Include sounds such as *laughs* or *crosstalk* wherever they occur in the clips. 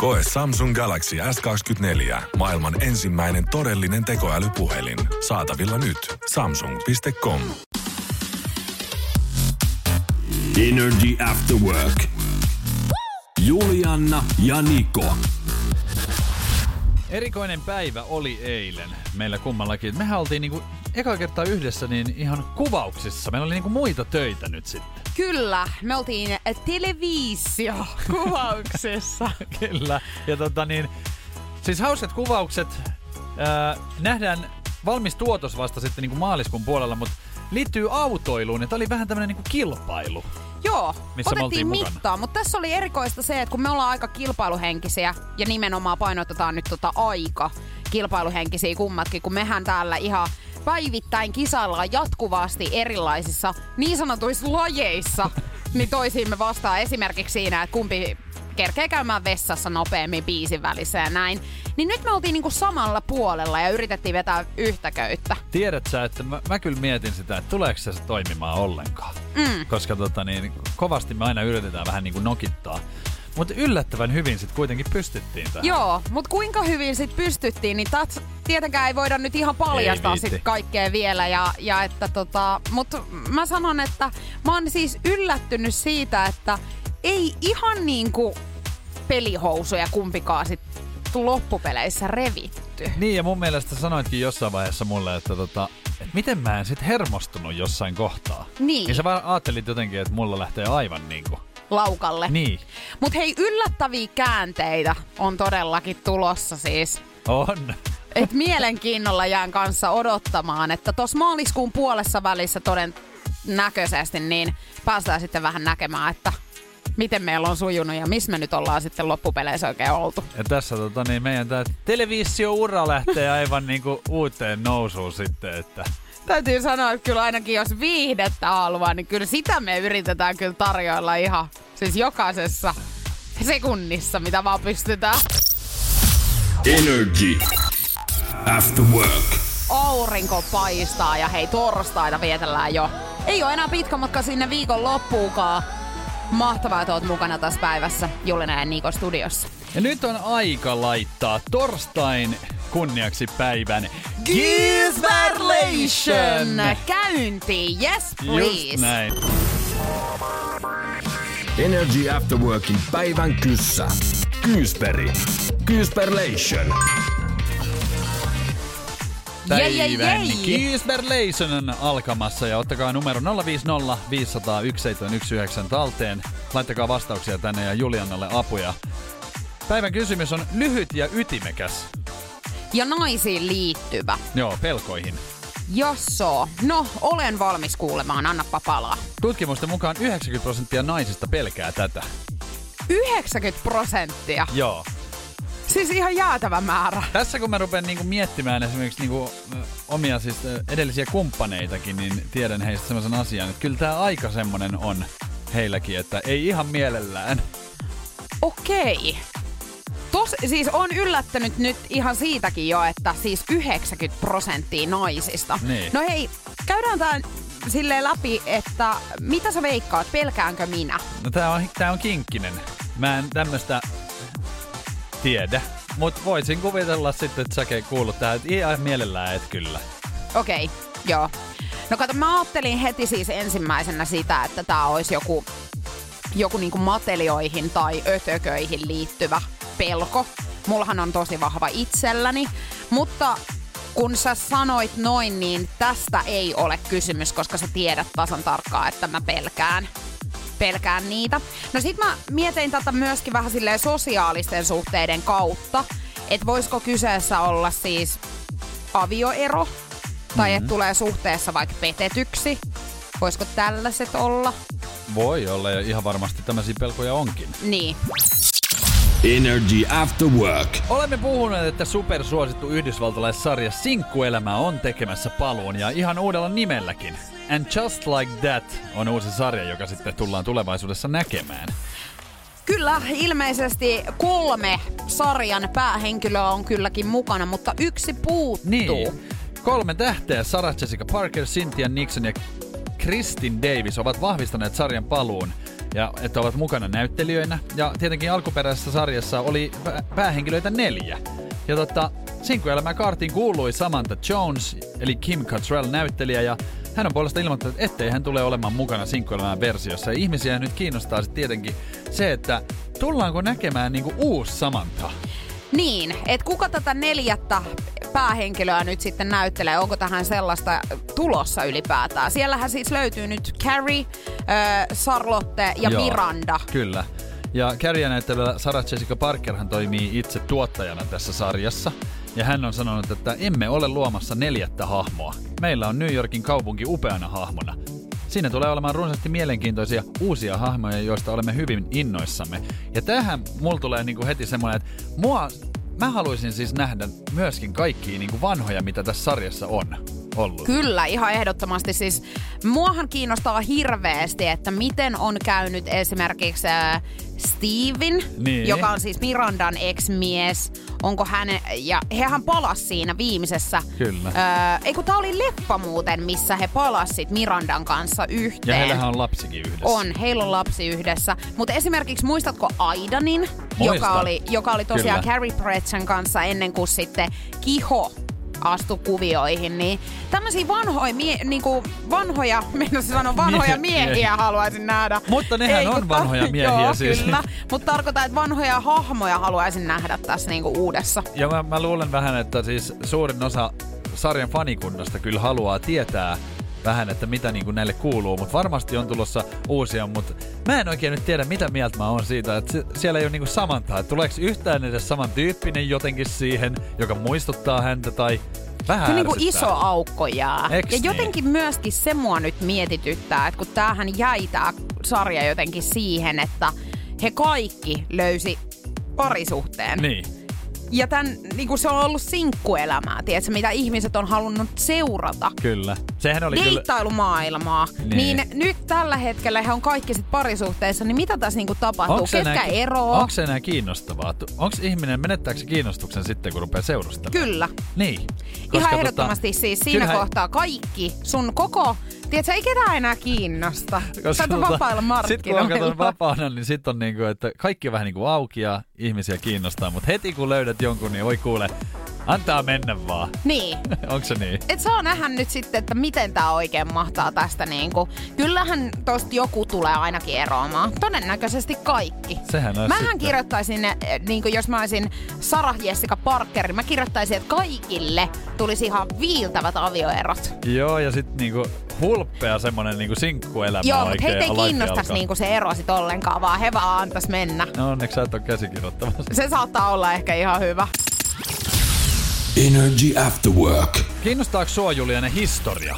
Koe Samsung Galaxy S24. Maailman ensimmäinen todellinen tekoälypuhelin. Saatavilla nyt. Samsung.com. Energy After Work. Julianna ja Niko. Erikoinen päivä oli eilen meillä kummallakin. Mehän oltiin niinku eka kertaa yhdessä niin ihan kuvauksissa. Meillä oli niinku muita töitä nyt sitten. Kyllä, me oltiin televisio kuvauksessa. *laughs* Kyllä. Ja tota niin, siis hauskat kuvaukset. Ää, nähdään valmis tuotos vasta sitten niinku maaliskuun puolella, mutta liittyy autoiluun ja tämä oli vähän tämmönen niinku kilpailu. Joo, Missä otettiin mukana. mittaa, mutta tässä oli erikoista se, että kun me ollaan aika kilpailuhenkisiä ja nimenomaan painotetaan nyt tota aika kilpailuhenkisiä kummatkin, kun mehän täällä ihan päivittäin kisaillaan jatkuvasti erilaisissa niin sanotuissa lajeissa, niin toisiimme vastaan esimerkiksi siinä, että kumpi kerkee käymään vessassa nopeammin biisin välissä ja näin. Niin nyt me oltiin niinku samalla puolella ja yritettiin vetää yhtä köyttä. Tiedät sä, että mä, mä kyllä mietin sitä, että tuleeko se toimimaan ollenkaan. Mm. Koska tota niin, kovasti me aina yritetään vähän niinku nokittaa. Mutta yllättävän hyvin sitten kuitenkin pystyttiin tähän. Joo, mutta kuinka hyvin sit pystyttiin, niin tats, tietenkään ei voida nyt ihan paljastaa sit kaikkea vielä. Ja, ja että tota, mutta mä sanon, että mä oon siis yllättynyt siitä, että ei ihan niinku pelihousuja kumpikaan sit loppupeleissä revitty. Niin, ja mun mielestä sanoitkin jossain vaiheessa mulle, että tota, et miten mä en sit hermostunut jossain kohtaa. Niin. Niin sä vaan ajattelit jotenkin, että mulla lähtee aivan niinku. Laukalle. Niin. Mutta hei, yllättäviä käänteitä on todellakin tulossa siis. On. Et mielenkiinnolla jään kanssa odottamaan, että tuossa maaliskuun puolessa välissä todennäköisesti niin päästään sitten vähän näkemään, että miten meillä on sujunut ja missä me nyt ollaan sitten loppupeleissä oikein oltu. Ja tässä tota, niin meidän tää televisio-ura lähtee aivan niinku uuteen nousuun sitten, että Täytyy sanoa, että kyllä ainakin jos viihdettä haluaa, niin kyllä sitä me yritetään kyllä tarjoilla ihan siis jokaisessa sekunnissa, mitä vaan pystytään. Energy After Work. aurinko paistaa ja hei torstaina vietellään jo. Ei ole enää pitkä matka sinne viikon loppuukaan. Mahtavaa, että oot mukana tässä päivässä Julina ja Niko studiossa. Ja nyt on aika laittaa torstain kunniaksi päivän Gisberlation! Käyntiin, yes please. Just näin. Energy After Workin päivän kyssä. Kyysperi. Kyysperlation. Jei, Päivän jei. Gisberlation on alkamassa ja ottakaa numero 050 500 1719 talteen. Laittakaa vastauksia tänne ja Juliannalle apuja. Päivän kysymys on lyhyt ja ytimekäs. Ja naisiin liittyvä. Joo, pelkoihin. Josso. No, olen valmis kuulemaan. Annappa palaa. Tutkimusten mukaan 90 prosenttia naisista pelkää tätä. 90 prosenttia. Joo. Siis ihan jäätävä määrä. Tässä kun mä rupean niinku miettimään esimerkiksi niinku, omia siis edellisiä kumppaneitakin, niin tiedän heistä sellaisen asian, että kyllä tämä aika semmonen on heilläkin, että ei ihan mielellään. Okei. Tos, siis on yllättänyt nyt ihan siitäkin jo, että siis 90 prosenttia naisista. Niin. No hei, käydään tää silleen läpi, että mitä sä veikkaat, pelkäänkö minä? No tää on, tää on kinkkinen. Mä en tämmöstä tiedä. Mut voisin kuvitella sitten, että säkin kuulut tähän, että ihan mielellään et kyllä. Okei, joo. No kato, mä ajattelin heti siis ensimmäisenä sitä, että tää olisi joku, joku niinku matelioihin tai ötököihin liittyvä pelko. Mullahan on tosi vahva itselläni, mutta kun sä sanoit noin, niin tästä ei ole kysymys, koska sä tiedät tasan tarkkaan, että mä pelkään pelkään niitä. No sit mä mietin tätä myöskin vähän silleen sosiaalisten suhteiden kautta, että voisiko kyseessä olla siis avioero, tai että tulee suhteessa vaikka petetyksi. Voisiko tällaiset olla? Voi olla ja ihan varmasti tämmöisiä pelkoja onkin. Niin. Energy After Work. Olemme puhuneet, että supersuosittu yhdysvaltalaissarja Sinkkuelämä on tekemässä paluun ja ihan uudella nimelläkin. And Just Like That on uusi sarja, joka sitten tullaan tulevaisuudessa näkemään. Kyllä, ilmeisesti kolme sarjan päähenkilöä on kylläkin mukana, mutta yksi puuttuu. Niin. Kolme tähteä, Sarah Jessica Parker, Cynthia Nixon ja Kristin Davis ovat vahvistaneet sarjan paluun ja että ovat mukana näyttelijöinä. Ja tietenkin alkuperäisessä sarjassa oli päähenkilöitä neljä. Ja totta, Sinkkuelämä kaartiin kuului Samantha Jones, eli Kim Cattrall näyttelijä, ja hän on puolesta ilmoittanut, ettei hän tule olemaan mukana Sinkkuelämän versiossa. Ja ihmisiä nyt kiinnostaa sitten tietenkin se, että tullaanko näkemään niinku uusi Samantha. Niin, että kuka tätä neljättä päähenkilöä nyt sitten näyttelee, onko tähän sellaista tulossa ylipäätään. Siellähän siis löytyy nyt Carrie, äh, Charlotte ja Joo, Miranda. Kyllä. Ja Carrie näyttelevä Sarah Jessica Parker hän toimii itse tuottajana tässä sarjassa. Ja hän on sanonut, että emme ole luomassa neljättä hahmoa. Meillä on New Yorkin kaupunki upeana hahmona. Siinä tulee olemaan runsaasti mielenkiintoisia uusia hahmoja, joista olemme hyvin innoissamme. Ja tähän mulla tulee niinku heti semmoinen, että mua mä haluaisin siis nähdä myöskin kaikkia niin kuin vanhoja, mitä tässä sarjassa on ollut. Kyllä, ihan ehdottomasti. Siis muahan kiinnostaa hirveästi, että miten on käynyt esimerkiksi äh, Steven, niin. joka on siis Mirandan ex-mies. Onko hän, ja hehän palas siinä viimeisessä. Kyllä. Öö, ei kun tää oli leppa muuten, missä he palasit Mirandan kanssa yhteen. Ja heillähän on lapsikin yhdessä. On, heillä on lapsi yhdessä. Mutta esimerkiksi muistatko Aidanin, joka oli, joka oli tosiaan Kyllä. Carrie Pratchett kanssa ennen kuin sitten Kiho astu kuvioihin, niin tämmöisiä vanhoja, mie, niinku, vanhoja, *laughs* minä sanon vanhoja Mie- miehiä haluaisin nähdä. Mutta nehän Ei, on vanhoja *laughs* miehiä joo, siis. kyllä. Mutta tarkoittaa, että vanhoja hahmoja haluaisin nähdä tässä niinku uudessa. Ja mä, mä luulen vähän, että siis suurin osa sarjan fanikunnasta kyllä haluaa tietää, vähän, että mitä niin kuin näille kuuluu, mutta varmasti on tulossa uusia, mutta mä en oikein nyt tiedä, mitä mieltä mä oon siitä, että siellä ei ole niin kuin samantaa, että tuleeko yhtään edes samantyyppinen jotenkin siihen, joka muistuttaa häntä tai Vähän Kyllä niin kuin iso aukko jää. Eks ja niin? jotenkin myöskin se mua nyt mietityttää, että kun tämähän jäi tää sarja jotenkin siihen, että he kaikki löysi parisuhteen. Niin. Ja tämän, niin kuin se on ollut sinkkuelämää, tiedätkö, mitä ihmiset on halunnut seurata. Kyllä. Sehän oli Deittailumaailmaa. Niin. niin. nyt tällä hetkellä he on kaikki sit parisuhteessa, niin mitä tässä niinku tapahtuu? Onks Ketkä enää, eroaa? Onko se enää kiinnostavaa? Onko ihminen, menettääkö kiinnostuksen sitten, kun rupeaa seurustelemaan? Kyllä. Niin. Koska Ihan tota, ehdottomasti siis siinä kyllähän... kohtaa kaikki, sun koko Tiedätkö, ei ketään enää kiinnosta. Koska Sä tota, vapailla markkinoilla. Sitten kun on vapaana, niin sitten on niinku, että kaikki on vähän niinku auki ja ihmisiä kiinnostaa. Mutta heti kun löydät jonkun, niin voi kuule, Antaa mennä vaan. Niin. *laughs* Onko se niin? Et saa nähdä nyt sitten, että miten tämä oikein mahtaa tästä niinku. Kyllähän tosta joku tulee ainakin eroamaan. Todennäköisesti kaikki. Sehän on Mähän sitten. kirjoittaisin, eh, niinku jos mä olisin Sarah Jessica Parker, mä kirjoittaisin, että kaikille tulisi ihan viiltävät avioerot. Joo, ja sitten niinku hulppea semmonen niinku sinkkuelämä Joo, mutta heitä ei kiinnostaisi niinku se ero sit ollenkaan, vaan he vaan antais mennä. No onneksi sä et ole käsikirjoittamassa. Se saattaa olla ehkä ihan hyvä. Energy After Work. Kiinnostaako sua Juliane historia?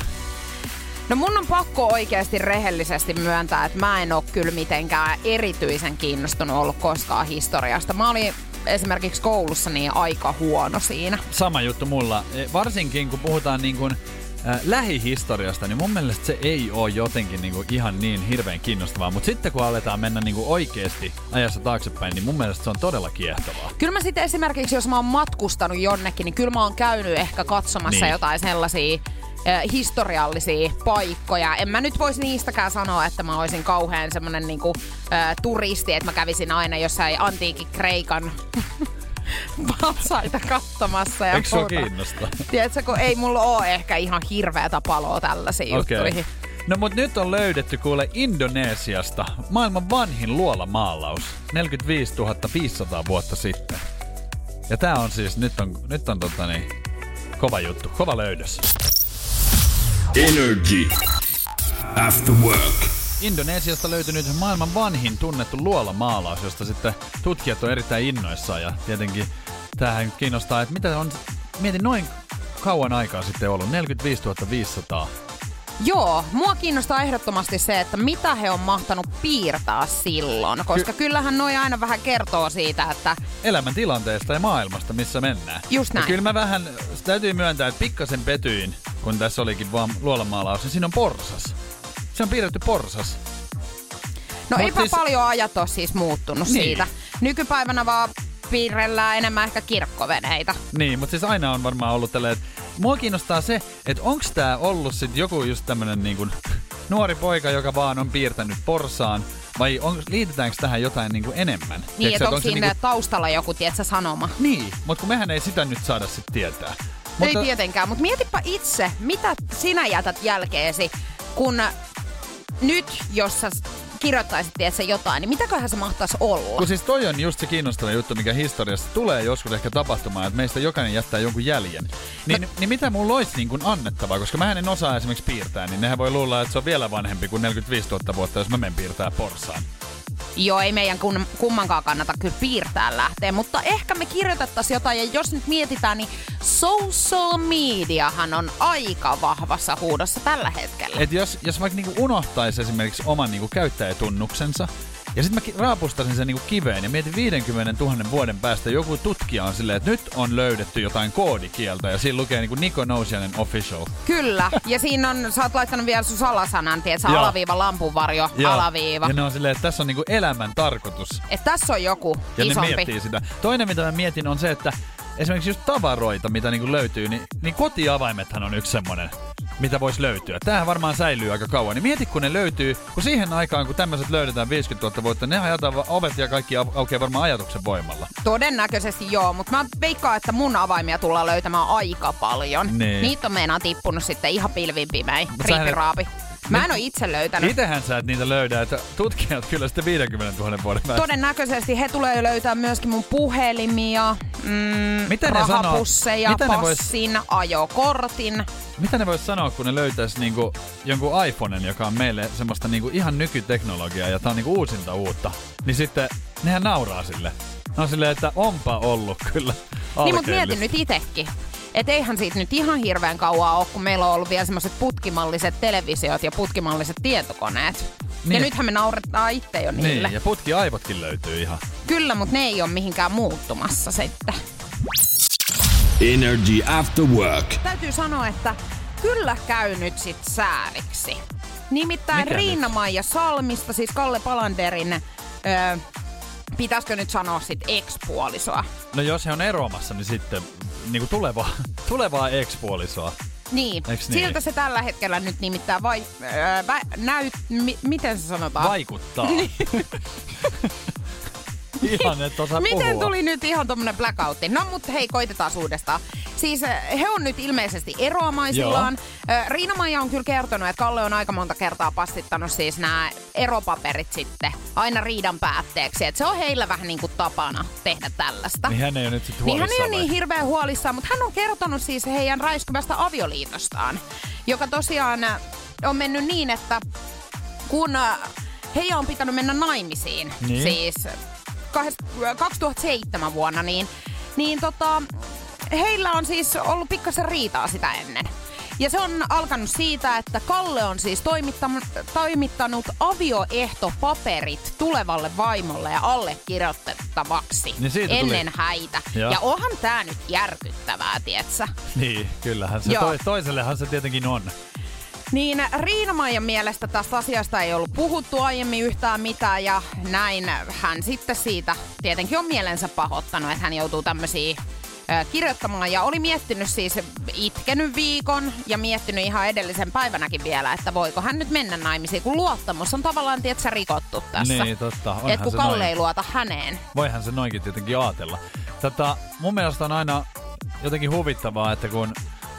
No mun on pakko oikeasti rehellisesti myöntää, että mä en ole kyllä mitenkään erityisen kiinnostunut ollut koskaan historiasta. Mä olin esimerkiksi koulussa niin aika huono siinä. Sama juttu mulla. E, varsinkin kun puhutaan niin kuin äh, lähihistoriasta, niin mun mielestä se ei ole jotenkin niinku ihan niin hirveän kiinnostavaa. Mutta sitten kun aletaan mennä niinku oikeasti ajassa taaksepäin, niin mun mielestä se on todella kiehtovaa. Kyllä mä sitten esimerkiksi, jos mä oon matkustanut jonnekin, niin kyllä mä oon käynyt ehkä katsomassa niin. jotain sellaisia historiallisia paikkoja. En mä nyt voisi niistäkään sanoa, että mä olisin kauhean semmonen niinku, äh, turisti, että mä kävisin aina jossain antiikin Kreikan patsaita katsomassa. Ja Eikö se kiinnosta? Tiedätkö, kun ei mulla ole ehkä ihan hirveätä paloa tällaisiin okay. juttuihin. No mut nyt on löydetty kuule Indonesiasta maailman vanhin luolamaalaus 45 500 vuotta sitten. Ja tää on siis, nyt on, nyt on tota niin, kova juttu, kova löydös. Energy. After work. Indonesiasta löytynyt maailman vanhin tunnettu luolamaalaus, josta sitten tutkijat on erittäin innoissaan ja tietenkin tähän kiinnostaa, että mitä on, mietin noin kauan aikaa sitten ollut, 45 500 Joo, mua kiinnostaa ehdottomasti se, että mitä he on mahtanut piirtää silloin, koska Ky- kyllähän noi aina vähän kertoo siitä, että elämäntilanteesta ja maailmasta, missä mennään. Just näin. Ja kyllä mä vähän, täytyy myöntää, että pikkasen petyin, kun tässä olikin vaan luolamaalaus, niin siinä on porsas. Se on piirretty porsas. no Mut eipä siis- paljon ajat ole siis muuttunut Niin. siitä. Nykypäivänä vaan piirrellään enemmän ehkä kirkkoveneitä. Niin, mutta siis aina on varmaan ollut tälleen, että mua kiinnostaa se, että onks tää ollut sit joku just tämmönen niin kuin nuori poika, joka vaan on piirtänyt porsaan, vai on, liitetäänkö tähän jotain niin kuin enemmän? Niin, Tiedätkö, että onko siinä niinku- taustalla joku, tietsä, sanoma? Niin, mutta kun mehän ei sitä nyt saada sit tietää. Mutta... Ei tietenkään, mutta mietipä itse, mitä sinä jätät jälkeesi, kun nyt, jos sä kirjoittaisit tietsä, jotain, niin mitäköhän se mahtaisi olla? Kun siis toi on just se kiinnostava juttu, mikä historiassa tulee joskus ehkä tapahtumaan, että meistä jokainen jättää jonkun jäljen. Niin, no. niin mitä mulla olisi niin kuin annettavaa, koska mä en osaa esimerkiksi piirtää, niin nehän voi luulla, että se on vielä vanhempi kuin 45 000 vuotta, jos mä menen piirtää porsaan. Joo, ei meidän kun, kummankaan kannata kyllä piirtää lähteä, mutta ehkä me kirjoitettaisiin jotain, ja jos nyt mietitään, niin social mediahan on aika vahvassa huudossa tällä hetkellä. Et jos, jos vaikka niinku unohtaisi esimerkiksi oman niinku käyttäjätunnuksensa, ja sitten mä raapustasin sen niinku kiveen ja mietin 50 000 vuoden päästä joku tutkija on silleen, että nyt on löydetty jotain koodikieltä ja siinä lukee niinku Niko Nousianen official. Kyllä, ja siinä on, sä oot laittanut vielä sun salasanan, Joo. alaviiva, lampunvarjo, Ja- alaviiva. Ja ne on silleen, että tässä on niinku elämän tarkoitus. Että tässä on joku Ja isompi. ne miettii sitä. Toinen, mitä mä mietin, on se, että esimerkiksi just tavaroita, mitä niinku löytyy, niin, niin kotiavaimethan on yksi semmonen, mitä voisi löytyä. Tämähän varmaan säilyy aika kauan. Niin mieti, kun ne löytyy, kun siihen aikaan, kun tämmöiset löydetään 50 000 vuotta, ne ajataan ovet ja kaikki au- aukeaa varmaan ajatuksen voimalla. Todennäköisesti joo, mutta mä veikkaan, että mun avaimia tullaan löytämään aika paljon. Niin. Niitä on meinaa tippunut sitten ihan pilvin pimein, Mut sähän- riipiraapi. Mä en oo itse löytänyt. Itehän sä et niitä löydä, että tutkijat kyllä sitten 50 000 vuoden päästä. Todennäköisesti he tulee löytää myöskin mun puhelimia, mm, Mitä ne sanoo? rahapusseja, Mitä ne vois- passin, ajokortin. Mitä ne vois sanoa, kun ne löytäis niinku jonkun iPhonen, joka on meille semmoista niinku ihan nykyteknologiaa ja tää on niinku uusinta uutta. Niin sitten nehän nauraa sille. Ne on silleen, että onpa ollut kyllä Niin mut alkeellista. mietin nyt itekin. Et eihän siitä nyt ihan hirveän kauaa ole, kun meillä on ollut vielä semmoiset putkimalliset televisiot ja putkimalliset tietokoneet. Niin. Ja nythän me nauretaan itse jo niille. Niin, ja putki aivotkin löytyy ihan. Kyllä, mutta ne ei ole mihinkään muuttumassa sitten. Energy After Work. Täytyy sanoa, että kyllä käy nyt sit sääliksi. Nimittäin Mikä Riina-Maija Salmista, siis Kalle Palanderin, öö, pitäisikö nyt sanoa sit ex-puolisoa. No jos he on eroamassa, niin sitten niinku tulevaa, *laughs* tulevaa ex-puolisoa. Niin, Eiks niin? siltä se tällä hetkellä nyt nimittäin vai, öö, vä, näyt, mi, miten se sanotaan? Vaikuttaa. *laughs* *laughs* *laughs* ihan et osaa Miten puhua. tuli nyt ihan tommonen blackoutti? No mut hei, koitetaan uudestaan. Siis äh, he on nyt ilmeisesti eroamaisillaan. Äh, Riina-Maija on kyllä kertonut, että Kalle on aika monta kertaa passittanut siis nämä eropaperit sitten aina riidan päätteeksi. Että se on heillä vähän niin kuin tapana tehdä tällaista. Niin hän ei ole nyt sitten Niin hän ei ole niin hirveän huolissaan, mutta hän on kertonut siis heidän räiskyvästä avioliitostaan, joka tosiaan äh, on mennyt niin, että kun heidän on pitänyt mennä naimisiin, Niin. siis 2007 vuonna, niin, niin tota, heillä on siis ollut pikkasen riitaa sitä ennen. Ja se on alkanut siitä, että Kalle on siis toimittanut, avioehtopaperit tulevalle vaimolle ja allekirjoitettavaksi Niin siitä tuli- ennen häitä. Joo. Ja onhan tää nyt järkyttävää, tietsä. Niin, kyllähän se Joo. toi, toisellehan se tietenkin on. Niin Riina-Maijan mielestä tästä asiasta ei ollut puhuttu aiemmin yhtään mitään ja näin hän sitten siitä tietenkin on mielensä pahoittanut, että hän joutuu tämmöisiä kirjoittamaan ja oli miettinyt siis itkenyt viikon ja miettinyt ihan edellisen päivänäkin vielä, että voiko hän nyt mennä naimisiin, kun luottamus on tavallaan tietsä rikottu tässä. Niin, totta. Että kun Kalle noin. ei luota häneen. Voihan se noinkin tietenkin ajatella. Tota, mun mielestä on aina jotenkin huvittavaa, että kun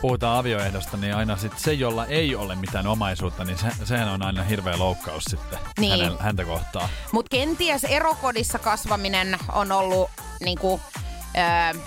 puhutaan avioehdosta, niin aina sit se, jolla ei ole mitään omaisuutta, niin se, sehän on aina hirveä loukkaus sitten Niin. hänen, häntä kohtaan. Mutta kenties erokodissa kasvaminen on ollut niinku, ö,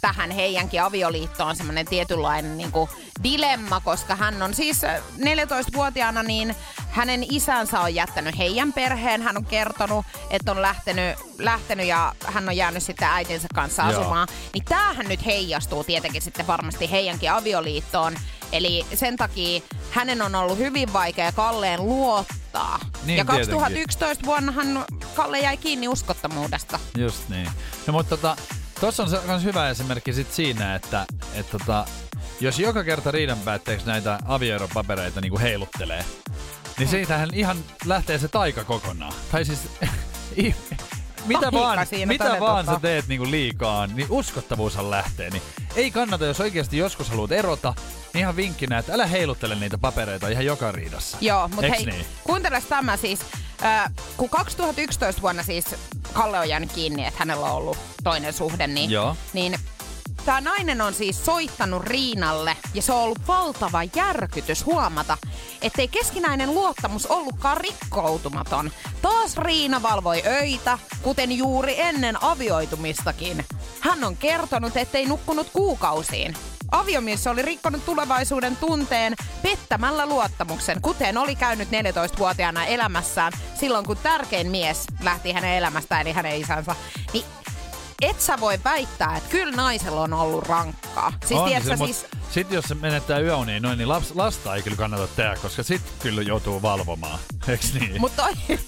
tähän heidänkin avioliittoon semmoinen tietynlainen niinku, dilemma, koska hän on siis ö, 14-vuotiaana, niin hänen isänsä on jättänyt heidän perheen. Hän on kertonut, että on lähtenyt, lähtenyt ja hän on jäänyt sitten äitinsä kanssa Joo. asumaan. Niin tämähän nyt heijastuu tietenkin sitten varmasti heidänkin avioliittoon. Eli sen takia hänen on ollut hyvin vaikea Kalleen luottaa. Niin, ja tietenkin. 2011 vuonnahan Kalle jäi kiinni uskottomuudesta. Just niin. No mutta tota, tossa on se- kans hyvä esimerkki sit siinä, että et tota, jos joka kerta riidan päätteeksi näitä avioeropapereita niinku heiluttelee, niin siitähän ihan lähtee se taika kokonaan. Tai siis, *laughs* mitä vaan, siinä mitä vaan sä teet niinku liikaa, niin uskottavuushan lähtee. Niin ei kannata, jos oikeasti joskus haluat erota, niin ihan vinkkinä, että älä heiluttele niitä papereita ihan joka riidassa. Joo, mutta hei, niin? kuunteles tämä siis. Äh, kun 2011 vuonna siis Kalle on jäänyt kiinni, että hänellä on ollut toinen suhde, niin, Joo. niin tämä nainen on siis soittanut Riinalle ja se on ollut valtava järkytys huomata, ettei keskinäinen luottamus ollutkaan rikkoutumaton. Taas Riina valvoi öitä, kuten juuri ennen avioitumistakin. Hän on kertonut, ettei nukkunut kuukausiin. Aviomies oli rikkonut tulevaisuuden tunteen pettämällä luottamuksen, kuten oli käynyt 14-vuotiaana elämässään silloin, kun tärkein mies lähti hänen elämästään, eli hänen isänsä. Niin et sä voi väittää, että kyllä naisella on ollut rankkaa. Siis On tiedätkö, se, siis, mut sit jos se menettää yöuniin noin, niin laps, lasta ei kyllä kannata tehdä, koska sit kyllä joutuu valvomaan. *laughs* Eiks niin? mutta toi,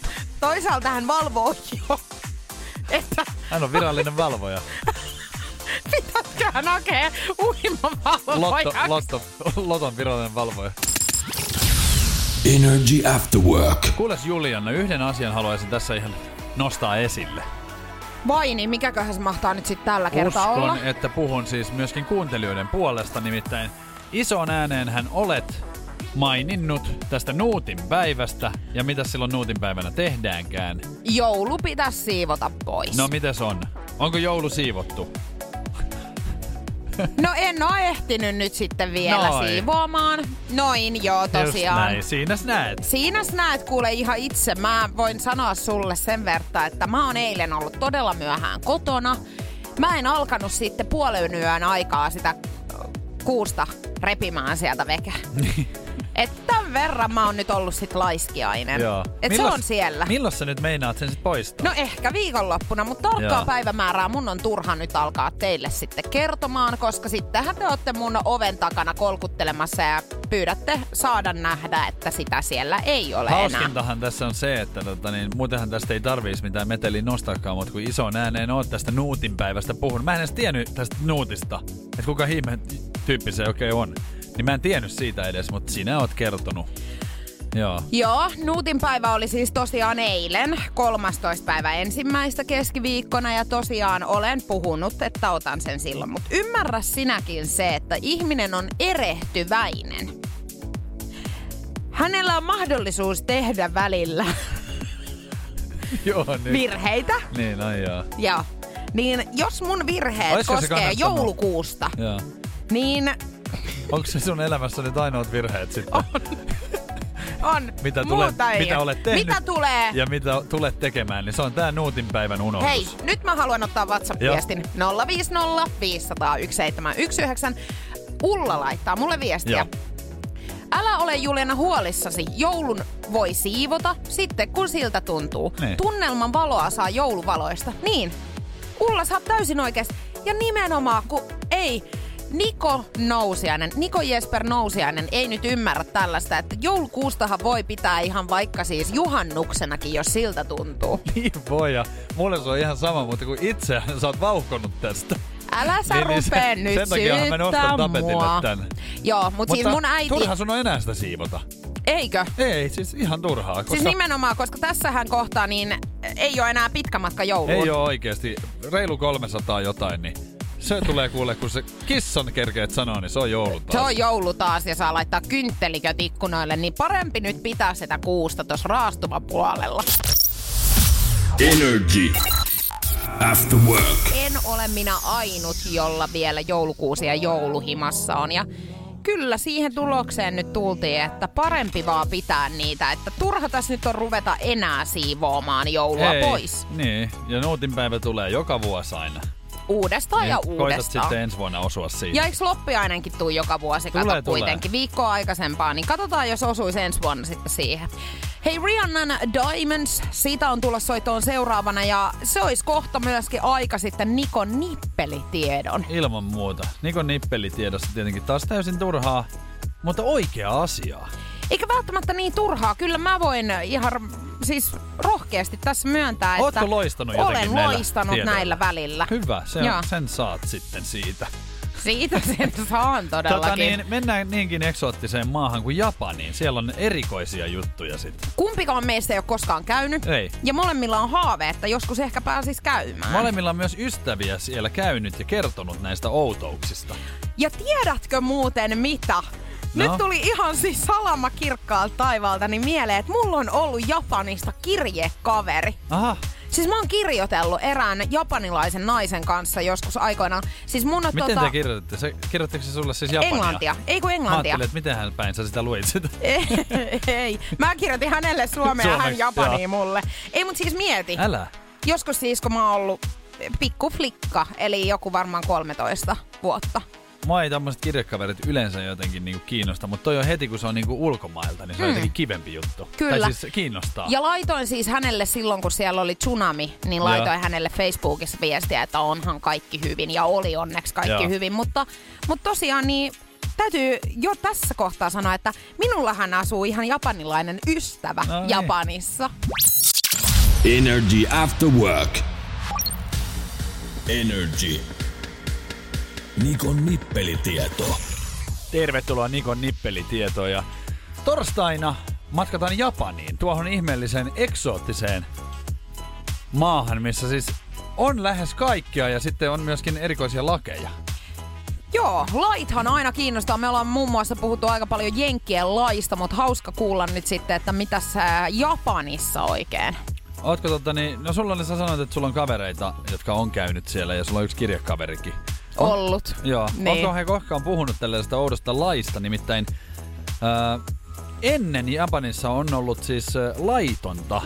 toisaalta hän valvoo jo, että Hän on virallinen valvoja. *laughs* pitäisikö hän hakea Lotto, uimavalvojaksi. lotto, loton virallinen valvoja. Energy After Work. Kuules Juliana, yhden asian haluaisin tässä ihan nostaa esille. Vai niin, mikäköhän se mahtaa nyt sitten tällä kertaa Uskon, olla? että puhun siis myöskin kuuntelijoiden puolesta, nimittäin ison ääneen hän olet maininnut tästä Nuutin päivästä ja mitä silloin Nuutin päivänä tehdäänkään. Joulu pitäisi siivota pois. No mites on? Onko joulu siivottu? No en oo ehtinyt nyt sitten vielä Noin. siivoamaan. Noin, joo Just tosiaan. näin, siinä näet. Siinä näet kuule ihan itse. Mä voin sanoa sulle sen verran, että mä oon eilen ollut todella myöhään kotona. Mä en alkanut sitten puolen yön aikaa sitä kuusta repimään sieltä veke. *laughs* Et tämän verran mä oon nyt ollut sit laiskiainen. Joo. Et se Milloin- on siellä. Milloin sä nyt meinaat sen sit poistaa? No ehkä viikonloppuna, mutta tarkkaa Joo. päivämäärää mun on turha nyt alkaa teille sitten kertomaan, koska sittenhän te olette mun oven takana kolkuttelemassa ja pyydätte saada nähdä, että sitä siellä ei ole enää. Hauskintahan tässä on se, että tota, niin, muutenhan tästä ei tarvitsisi mitään meteliä nostaakaan, mutta kun ison ääneen oot tästä Nuutin päivästä puhunut. Mä en edes tiennyt tästä Nuutista, että kuka ihme tyyppi se oikein on. Niin mä en tiennyt siitä edes, mutta sinä oot kertonut. Joo. Joo, Nuutin päivä oli siis tosiaan eilen, 13. päivä ensimmäistä keskiviikkona ja tosiaan olen puhunut, että otan sen silloin. Mutta ymmärrä sinäkin se, että ihminen on erehtyväinen. Hänellä on mahdollisuus tehdä välillä *laughs* Joo, niin. virheitä. niin, ai joo. Joo. Niin jos mun virheet Olisiko koskee joulukuusta, joo. niin Onko se sun elämässä nyt ainoat virheet sitten? on Mitä, tule, muuta ei mitä ole. olet tehnyt Mitä tulee? ja mitä tulet tekemään, niin se on tää Nuutin päivän unohdus. Hei, nyt mä haluan ottaa WhatsApp-viestin 050 500 1719. Ulla laittaa mulle viestiä. Joo. Älä ole Juliana huolissasi. Joulun voi siivota sitten kun siltä tuntuu. Niin. Tunnelman valoa saa jouluvaloista. Niin. Ulla, sä oot täysin oikeassa. Ja nimenomaan, kun ei... Niko Nousiainen, Niko Jesper Nousiainen ei nyt ymmärrä tällaista, että joulukuustahan voi pitää ihan vaikka siis juhannuksenakin, jos siltä tuntuu. *laughs* Niin voi, ja mulle se on ihan sama, mutta kun itse sä oot vauhkonut tästä. Älä sä Niin, niin, niin rupee sen- nyt sen takiahan mä nostan tapetille tän. Joo, mut siis mun äiti... turha sun on enää sitä siivota. Eikö? Ei, siis ihan turhaa. Koska Siis nimenomaan, koska tässähän kohtaa niin ei ole enää pitkä matka jouluun. ei ole oikeesti reilu 300 jotain, niin se tulee kuule, kun se kissan kerkeet sanoo, niin se on joulu taas. Se on joulu taas ja saa laittaa kyntteliköt ikkunoille, niin parempi nyt pitää sitä kuusta tuossa raastumapuolella. Energy. After Work. En ole minä ainut, jolla vielä joulukuusi ja jouluhimassa on. Ja kyllä siihen tulokseen nyt tultiin, että parempi vaan pitää niitä. Että turha tässä nyt on ruveta enää siivoamaan joulua ei, pois. Niin, ja Nuutin päivä tulee joka vuosi aina. Uudestaan ja Niin Koitat uudestaan. sitten ensi vuonna osua siihen. Ja eikö loppiainenkin tuu joka vuosi, kato Tulee, kuitenkin, viikkoa aikaisempaa, niin katsotaan, jos osuisi ensi vuonna sitten siihen. Hei, Rihannan Diamonds, siitä on tulla soitoon seuraavana ja se olisi kohta myöskin aika sitten Nikon nippelitiedon. Ilman muuta. Nikon nippelitiedossa tietenkin taas täysin turhaa. mutta oikea asiaa. Eikä välttämättä niin turhaa. Kyllä mä voin ihan siis rohkeasti tässä myöntää, että Ootko loistanut jotenkin olen näillä loistanut tiedoilla? näillä välillä. Hyvä, se, Joo. sen saat sitten siitä. Siitä *laughs* sen saan todellakin. Tota niin, mennään niinkin eksoottiseen maahan kuin Japaniin. Siellä on erikoisia juttuja sitten. Kumpikaan meistä ei ole koskaan käynyt. Ei. Ja molemmilla on haave, että joskus ehkä pääsis käymään. Molemmilla on myös ystäviä siellä käynyt ja kertonut näistä outouksista. Ja tiedätkö muuten mitä? No? Nyt tuli ihan siis salama kirkkaalta taivaalta niin mieleen, että mulla on ollut Japanista kirjekaveri. Aha, Siis mä oon kirjoitellut erään japanilaisen naisen kanssa joskus aikoinaan. Siis mun on miten tota... te kirjoititte? Se, kirjoittiko se sulle siis Japania? Englantia. Ei kun Mä englantia. ajattelin, että miten hän päin sä sitä luit sitä. ei, *laughs* ei. Mä kirjoitin hänelle suomea ja hän japania mulle. Ei mut siis mieti. Älä. Joskus siis kun mä oon ollut pikku flikka, eli joku varmaan 13 vuotta. Mua ei tämmöiset kirjekaverit yleensä jotenkin niinku kiinnosta, mutta toi on heti kun se on niinku ulkomailta, niin se on Mm. jotenkin kivempi juttu. Kyllä. Tai siis kiinnostaa. Ja laitoin siis hänelle silloin, kun siellä oli tsunami, niin laitoin Joo. hänelle Facebookissa viestiä, että onhan kaikki hyvin. Ja oli onneksi kaikki Joo. hyvin. Mutta, mutta tosiaan niin täytyy jo tässä kohtaa sanoa, että minullahan asuu ihan japanilainen ystävä No niin. Japanissa. Energy After Work. Energy. Nikon nippelitieto. Tervetuloa Nikon nippelitietoja. Torstaina matkataan Japaniin, tuohon ihmeelliseen eksoottiseen maahan, missä siis on lähes kaikkea ja sitten on myöskin erikoisia lakeja. Joo, laithan aina kiinnostaa. Me ollaan muun muassa puhuttu aika paljon Jenkkien laista, mutta hauska kuulla nyt sitten, että mitäs ää, Japanissa oikein. Ootko totta niin, no sulla oli, sä sanoit, että sulla on kavereita, jotka on käynyt siellä ja sulla on yksi kirjakaverikin. On- Ollut. Joo. Niin. Onko he koskaan puhunut tällaisesta oudosta laista? Nimittäin ää, ennen Japanissa on ollut siis ää, laitonta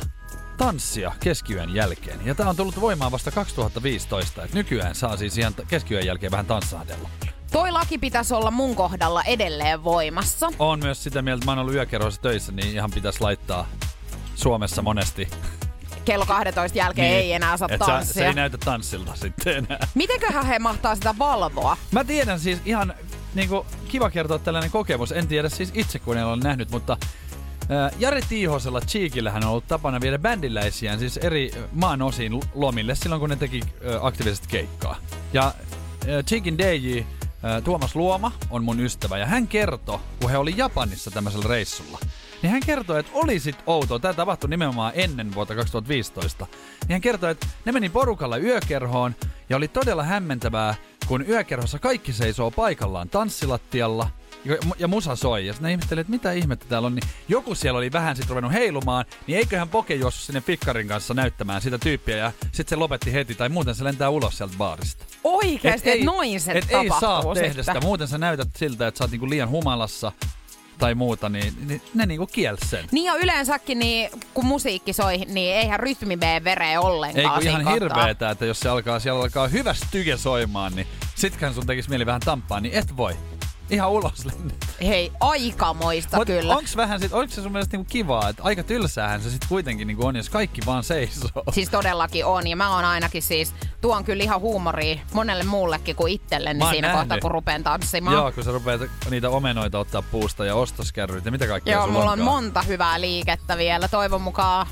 tanssia keskiyön jälkeen. Ja tämä on tullut voimaan vasta 2015. Et nykyään saa siis ihan keskiyön jälkeen vähän tanssahdella. Toi laki pitäisi olla mun kohdalla edelleen voimassa. On myös sitä mieltä, että mä oon ollut yökerhoissa töissä, niin ihan pitäisi laittaa Suomessa monesti. Kello 12 jälkeen ei enää saa Et tanssia. Se ei näytä tanssilta sitten enää. Mitenköhän he mahtaa sitä valvoa? Mä tiedän siis ihan niinku, kiva kertoa tällainen kokemus. En tiedä siis itse, kun en ole nähnyt, mutta Jari Tiihosella Cheekillähän on ollut tapana viedä bändiläisiään siis eri maan osiin lomille silloin, kun ne teki aktiivisesti keikkaa. Ja Cheekin DJ Tuomas Luoma on mun ystävä ja hän kertoi, kun he oli Japanissa tämmöisellä reissulla, niin hän kertoi, että oli sit outoa, tämä tapahtui nimenomaan ennen vuotta 2015, niin hän kertoi, että ne meni porukalla yökerhoon ja oli todella hämmentävää, kun yökerhossa kaikki seisoo paikallaan tanssilattialla ja, ja musa soi. Ja sitten ne ihmetteli, että mitä ihmettä täällä on. Niin joku siellä oli vähän sitten ruvennut heilumaan, niin eiköhän Poke juossut sinne fikkarin kanssa näyttämään sitä tyyppiä ja sitten se lopetti heti tai muuten se lentää ulos sieltä baarista. Oikeesti, että noin se et tapahtuu ei saa tehdä sitä. Muuten sä näytät siltä, että sä oot niinku liian humalassa tai muuta, niin, niin ne niinku kiel sen. Niin ja yleensäkin, niin, kun musiikki soi, niin eihän rytmi mene vereen Ei ollenkaan kun siinä ihan hirveetä, että jos se alkaa, siellä alkaa hyvä styke soimaan, niin sittenhän sun tekisi mieli vähän tamppaa, niin et voi. Ihan ulos lennä. Hei, aikamoista Mut kyllä. Onks vähän sit, onks se sun mielestä niinku kivaa, että aika tylsäähän se sit kuitenkin niinku on, jos kaikki vaan seisoo. Siis todellakin on, ja mä oon ainakin siis, tuon kyllä ihan huumoria monelle muullekin kuin itselleni Mä oon siinä nähnyt. kohtaa, kun rupeen tanssimaan. Joo, kun sä rupeat niitä omenoita ottaa puusta ja ostoskärryt ja mitä kaikkea Joo, sulla mulla on onkaan. monta hyvää liikettä vielä. Toivon mukaan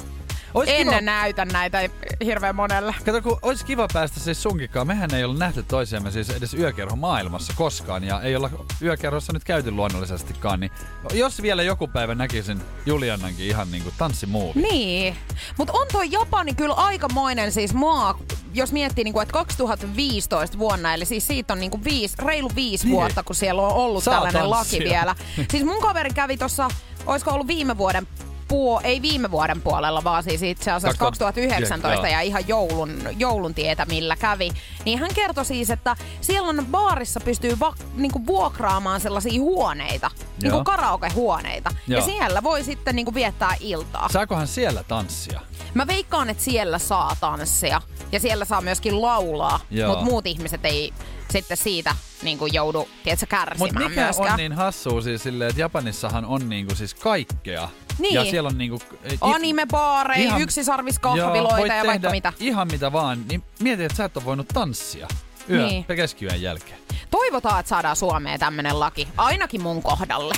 Ois en kiva- näytä näitä hirveän monelle. Kato, kun olisi kiva päästä siis sunkikaan. Mehän ei ole nähty toisiamme siis edes yökerho maailmassa koskaan ja ei olla yökerhossa nyt käyty luonnollisestikaan. Niin jos vielä joku päivä näkisin Juliannankin ihan niinku tanssimuuvi. Niin, mutta on toi Japani kyllä aikamoinen siis maa, jos miettii, niinku, että 2015 vuonna, eli siis siitä on niinku viisi, reilu viisi Niin. vuotta, kun siellä on ollut Saa tällainen tanssia. laki vielä. *laughs* Siis mun kaveri kävi tuossa, olisiko ollut viime vuoden puo, ei viime vuoden puolella, vaan siis itse asiassa 2019 joo. ja ihan joulun, joulun tietä, millä kävi. Niin hän kertoi siis, että siellä on baarissa pystyy va, niinku vuokraamaan sellaisia huoneita, niinku Joo. karaokehuoneita. Ja Joo. siellä voi sitten niinku viettää iltaa. Saakohan siellä tanssia? Mä veikkaan, että siellä saa tanssia ja siellä saa myöskin laulaa, mutta muut ihmiset ei sitten siitä niin kuin joudu tiedätkö, Mutta kärsimään mikä myöskään. on niin hassua siis silleen, että Japanissahan on niinku siis kaikkea. Niin. Ja siellä on niinku... i- Animebaareja, Ihan- yksisarviskahviloita ja vaikka tehdä mitä. ihan mitä vaan. Niin mieti, että sä et ole voinut tanssia. Yö, Niin. keskiyön jälkeen. Toivotaan, että saadaan Suomeen tämmönen laki. Ainakin mun kohdalle.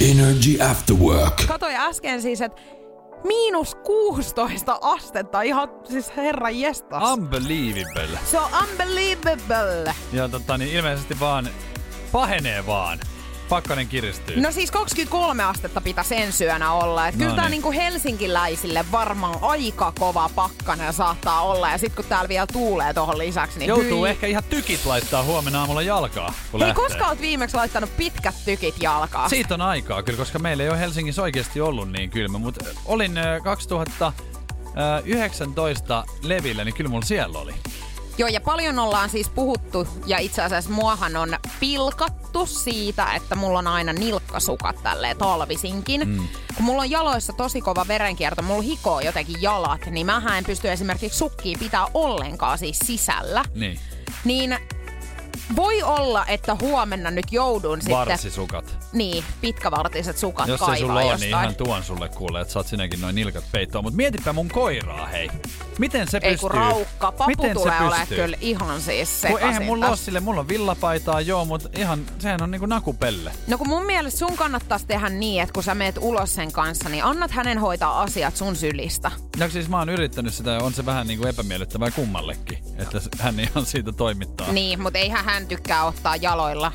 Energy After Work. Katsoin äsken siis, että miinus 16 astetta. Ihan siis herra jestas. Unbelievable. Se on unbelievable. Ja tota, niin ilmeisesti vaan pahenee vaan. Pakkanen kiristyy. No siis 23 astetta pitäisi ensi yönä olla. Et kyllä No tää niin. niinku helsinkiläisille varmaan aika kova pakkanen saattaa olla. Ja sit kun täällä vielä tuulee tohon lisäksi, niin Joutuu hyi. ehkä ihan tykit laittaa huomenna aamulla jalkaa, kun Hei, lähtee. koska oot viimeksi laittanut pitkät tykit jalkaan? Siitä on aikaa kyllä, koska meillä ei ole Helsingissä oikeasti ollut niin kylmä, mutta olin ö, 2019 levillä, niin kyllä mulla siellä oli. Joo, ja paljon ollaan siis puhuttu, ja itse asiassa muahan on pilkattu siitä, että mulla on aina nilkkasukat tälleen talvisinkin. Mm. Kun mulla on jaloissa tosi kova verenkierto, mulla hikoo jotenkin jalat, niin mä en pysty esimerkiksi sukkia pitää ollenkaan siis sisällä. Niin, Niin voi olla, että huomenna nyt joudun sitten... varsisukat. Niin, pitkävartiset sukat Jos ei sulla ole, niin ihan tuon sulle kuulee, että saat sinäkin noin nilkat peittoon. Mutta mietipä mun koiraa, hei. Miten se Ei pystyy? kun raukka, papu Miten tulee se olemaan pystyy? kyllä ihan siis Kun sekaisin eihän mulla ole sille, mulla on villapaitaa, joo, mutta ihan, sehän on niinku nakupelle. No kun mun mielestä sun kannattaisi tehdä niin, että kun sä meet ulos sen kanssa, niin annat hänen hoitaa asiat sun sylistä. Ja siis mä oon yrittänyt sitä ja on se vähän niinku epämiellyttävää kummallekin, että hän ihan siitä toimittaa. Niin, mutta eihän hän tykkää ottaa jaloilla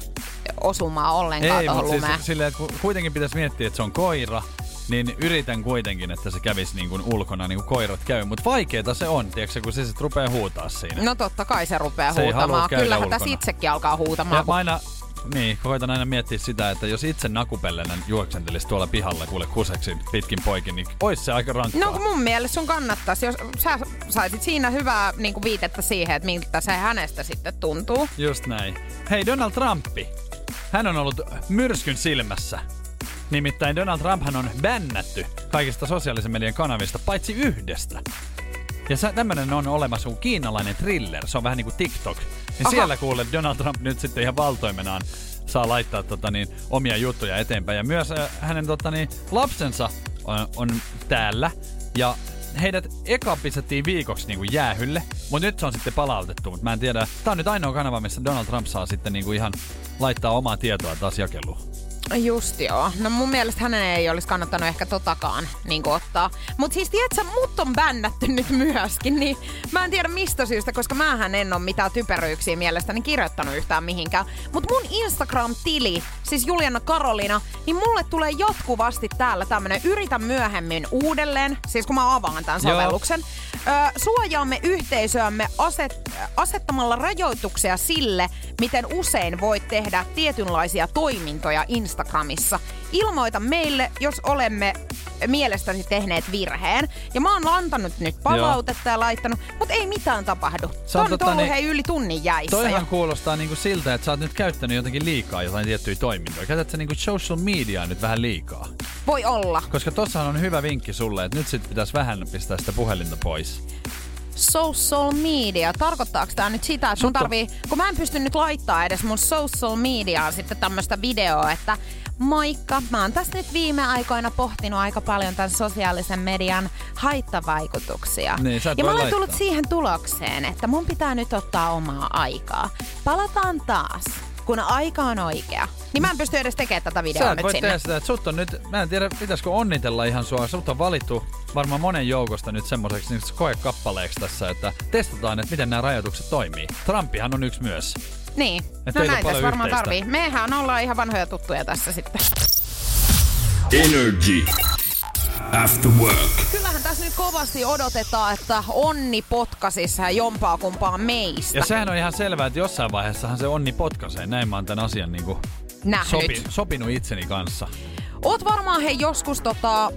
osumaa ollenkaan Ei, tuohon mutta lumeen. siis silleen, kuitenkin pitäisi miettiä, että se on koira, niin yritän kuitenkin, että se kävisi niin kuin ulkona niin kuin koirat käy. Mutta vaikeeta se on, tiedätkö, kun se sitten rupeaa huutaa siinä. No totta kai se rupeaa Se huutamaan. Kyllähän tässä itsekin alkaa huutamaan. ja mä aina, niin, koitan aina miettiä sitä, että jos itse nakupellenen juoksentelisi tuolla pihalla kuule kuseksi pitkin poikin, niin ois se aika rankkaa. No kun mun mielestä sun kannattaisi, jos sä saisit siinä hyvää niin kuin viitettä siihen, että miltä se hänestä sitten tuntuu. Just näin. Hei, Donald Trumpi. Hän on ollut myrskyn silmässä. Nimittäin Donald Trumphan on bännätty kaikista sosiaalisen median kanavista, paitsi yhdestä. Ja tämmönen on olemassa kuin kiinalainen thriller, se on vähän niin kuin TikTok. Ja Aha. siellä kuulet Donald Trump nyt sitten ihan valtoimenaan saa laittaa tota niin, omia juttuja eteenpäin. Ja myös äh, hänen tota niin, lapsensa on, on täällä. Ja heidät eka pistettiin viikoksi niin kuin jäähylle, mutta nyt se on sitten palautettu. Mutta mä en tiedä, tää on nyt ainoa kanava, missä Donald Trump saa sitten niin kuin ihan laittaa omaa tietoa taas jakeluun. Just joo. No mun mielestä hänen ei olisi kannattanut ehkä totakaan niin ottaa. Mutta siis tiedätkö, mut on bännätty nyt myöskin, niin mä en tiedä mistä syystä, koska mähän en ole mitään typeryyksiä mielestäni kirjoittanut yhtään mihinkään. Mutta mun Instagram-tili, siis Juliana Karolina, niin mulle tulee jatkuvasti täällä tämmönen yritä myöhemmin uudelleen, siis kun mä avaan tämän Joo. sovelluksen. Ö, suojaamme yhteisöämme aset, asettamalla rajoituksia sille, miten usein voit tehdä tietynlaisia toimintoja Instagramissa. Ilmoita meille, jos olemme mielestäsi tehneet virheen. Ja mä oon antanut nyt palautetta ja laittanut, mutta ei mitään tapahdu. Sä Se oot on tota niin- hei yli tunnin jäissä Toihan jo. kuulostaa niinku siltä, että sä oot nyt käyttänyt jotenkin liikaa jotain tiettyjä toimintoja. Käytät sä niinku social mediaa nyt vähän liikaa? Voi olla. Koska tossahan on hyvä vinkki sulle, että nyt sit pitäisi vähän pistää sitä puhelinta pois. Social media, tarkoittaako tämä nyt sitä, että mun tarvii, kun mä en pysty nyt laittaa edes mun social mediaan sitten tämmöistä videoa, että moikka, mä oon tässä nyt viime aikoina pohtinut aika paljon tämän sosiaalisen median haittavaikutuksia. Niin, ja mä olen tullut siihen tulokseen, että mun pitää nyt ottaa omaa aikaa. Palataan taas, kun aika on oikea. Niin mä en pysty edes tekemään tätä videoa Sä nyt voi sinne. tehdä sitä, että sut on nyt, mä en tiedä pitäisikö onnitella ihan sua, sut on valittu varmaan monen joukosta nyt semmoiseksi niin koekappaleeksi tässä, että testataan, että miten nämä rajoitukset toimii. Trumpihan on yksi myös. Niin, Et no näin tässä paljon varmaan yhteistä. tarvii. Mehän ollaan ihan vanhoja tuttuja tässä sitten. Energy. After Work. Kyllähän tässä nyt kovasti odotetaan, että onni potkasissa jompaa kumpaa meistä. Ja sehän on ihan selvää, että jossain vaiheessahan se onni potkaisee. Näin mä oon tämän asian niin kuin sopi, sopinut itseni kanssa. Oot varmaan he joskus tota, ö,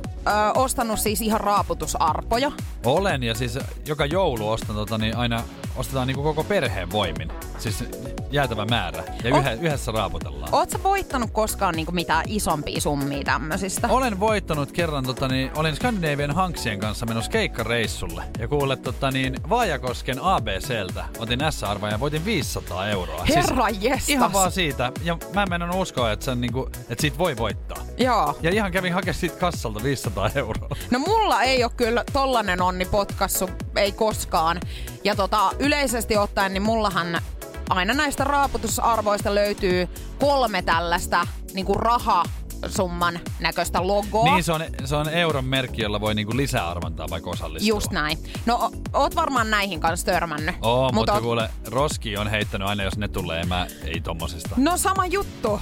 ostanut siis ihan raaputusarpoja. Olen ja siis joka joulu ostan tota, niin aina ostetaan niin kuin koko perheen voimin. Siis jäätävä määrä ja O- yhä, yhdessä raaputellaan. Oot sä voittanut koskaan niinku mitään isompia summia tämmöisistä? Olen voittanut kerran, tota, niin, olin Skandinavian Hanksien kanssa menossa keikkareissulle. Ja kuule, tota, niin, Vaajakosken ABCltä otin S-arvoa ja voitin 500 euroa. Herra jestas. Ihan vaan siitä. Ja mä en mennä uskoa, että, sen, niinku, että siitä voi voittaa. Joo. Ja ihan kävin hakemaan siitä kassalta 500 euroa. No mulla ei ole kyllä tollanen onni potkassu, ei koskaan. Ja tota, yleisesti ottaen, niin mullahan aina näistä raaputusarvoista löytyy kolme tällaista niinku rahasumman näköistä logoa. Niin se on, se on euron merkki, jolla voi niinku lisäarvontaa vaikka osallistua. Just näin. No o- oot varmaan näihin kanssa törmännyt. Oo, Mut mutta oot- kuule, Roski on heittänyt aina, jos ne tulee. Mä ei tommosesta. No sama juttu.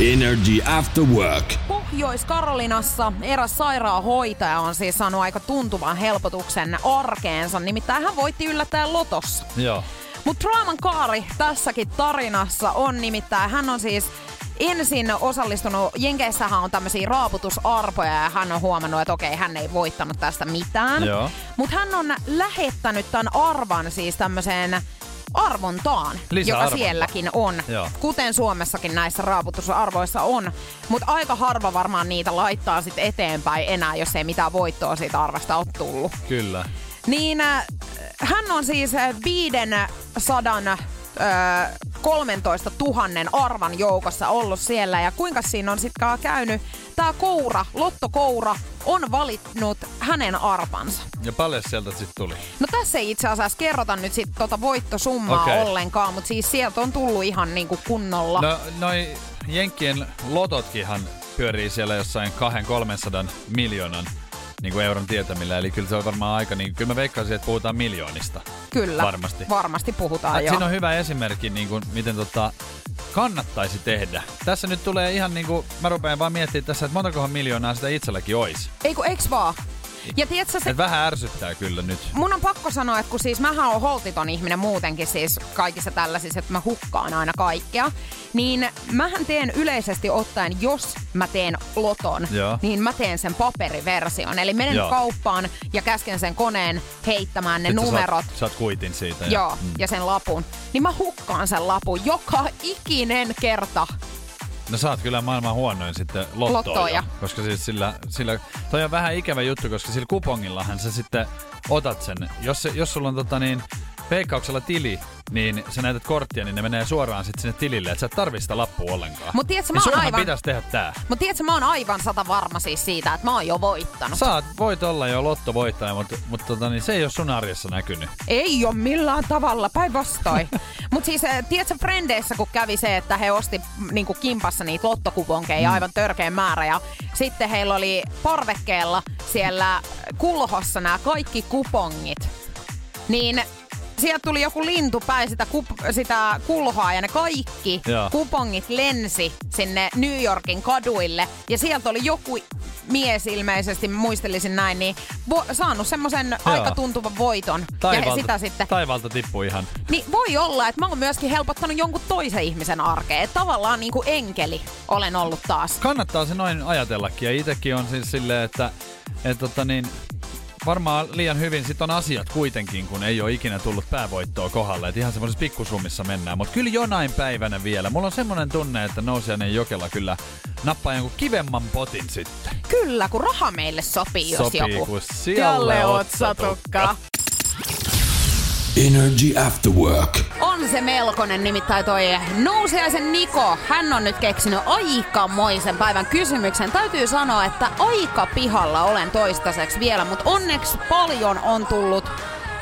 Energy After Work. Pohjois-Karolinassa eräs sairaanhoitaja on siis saanut aika tuntuvan helpotuksen arkeensa, nimittäin hän voitti yllättäen lotossa. Joo. Mutta draaman kaari tässäkin tarinassa on nimittäin, hän on siis ensin osallistunut, Jenkeissähän on tämmöisiä raaputusarpoja ja hän on huomannut, että okei, hän ei voittanut tästä mitään. Mutta hän on lähettänyt tämän arvan siis tämmöiseen arvontaan, joka Lisäarvonta. sielläkin on. Joo. Kuten Suomessakin näissä raaputusarvoissa on. Mutta aika harva varmaan niitä laittaa sit eteenpäin enää, jos ei mitään voittoa siitä arvasta ole tullut. Kyllä. Niin äh, hän on siis äh, 500 äh, 13 000 arvan joukossa ollut siellä. Ja kuinka siinä on sitten käynyt? Tämä koura, lottokoura, on valitnut hänen arpansa. Ja paljon sieltä sitten tuli. No tässä ei itse asiassa kerrota nyt sit tota voittosummaa Okei. ollenkaan, mutta siis sieltä on tullut ihan niinku kunnolla. No noi Jenkkien lototkinhan pyörii siellä jossain 200-300 miljoonan niin kuin euron tietämillä. Eli kyllä se on varmaan aika, niin kyllä mä veikkaisin, että puhutaan miljoonista. Kyllä, varmasti. varmasti puhutaan Ah, joo. Siinä on hyvä esimerkki, niin kuin, miten tota, kannattaisi tehdä. Tässä nyt tulee ihan niin kuin, mä rupean vaan miettimään tässä, että montakohan miljoonaa sitä itselläkin olisi. Eiku, eiks vaan? Ja tiedätkö, se, Et vähän ärsyttää kyllä nyt. mun on pakko sanoa, että kun siis mähän on holtiton ihminen muutenkin siis kaikissa tällaisissa, että mä hukkaan aina kaikkea, niin mähän teen yleisesti ottaen, jos mä teen loton, Joo. niin mä teen sen paperiversion. Eli menen Joo. kauppaan ja käsken sen koneen heittämään ne Sitten sä numerot. Saat, saat kuitin siitä. Ja, Joo, ja sen lapun. Niin mä hukkaan sen lapun joka ikinen kerta. No sä oot kyllä maailman huonoin sitten lottoja. Lottoja. Koska siis sillä, sillä, toi on vähän ikävä juttu, koska sillä kupongillahan sä sitten otat sen. Jos, jos sulla on tota niin, veikkauksella tili, niin sä näytät korttia, niin ne menee suoraan sitten sinne tilille, että sä et tarvii sitä lappua ollenkaan. Mut tiedätkö, mä niin oon sunhan aivan- pitäisi tehdä tää. Mutta tiedätkö, mä oon aivan sata varma siis siitä, että mä oon jo voittanut. Saat, voit olla jo lottovoittaja, mutta, mutta tota, niin se ei ole sun arjessa näkynyt. Ei ole millään tavalla, päinvastoin. *laughs* Mutta siis, äh, tiedätkö, Frendeissä kun kävi se, että he osti niin kimpassa niitä lottokuponkeja mm. aivan törkeä määrä. Ja sitten heillä oli parvekkeella siellä kulhossa nämä kaikki kupongit. Niin sieltä tuli joku lintu päin sitä, kup- sitä kulhoa ja ne kaikki Joo. kupongit lensi sinne New Yorkin kaduille. Ja sieltä oli joku mies ilmeisesti, muistelisin näin, niin vo- saanut semmoisen aika tuntuvan voiton. ja he sitä sitten taivaalta tippui ihan. niin voi olla, että mä oon myöskin helpottanut jonkun toisen ihmisen arkeen. Että tavallaan niin kuin enkeli olen ollut taas. Kannattaa se noin ajatellakin. Ja itekin on siis silleen, että, että tota niin, varmaan liian hyvin sit on asiat kuitenkin, kun ei ole ikinä tullut päävoittoa kohdalle. Että ihan semmoisessa pikkusummissa mennään. Mutta kyllä jonain päivänä vielä. Mulla on semmoinen tunne, että Nousiainen Jokela kyllä nappaa jonkun kivemman potin sitten. Kyllä, kun raha meille sopii, jos Sopii, joku. kun siellä otsatukka. Energy After Work. On se melkoinen, nimittäin toi Nousiaisen Niko. Hän on nyt keksinyt aikamoisen päivän kysymyksen. Täytyy sanoa, että aika pihalla olen toistaiseksi vielä, mutta onneksi paljon on tullut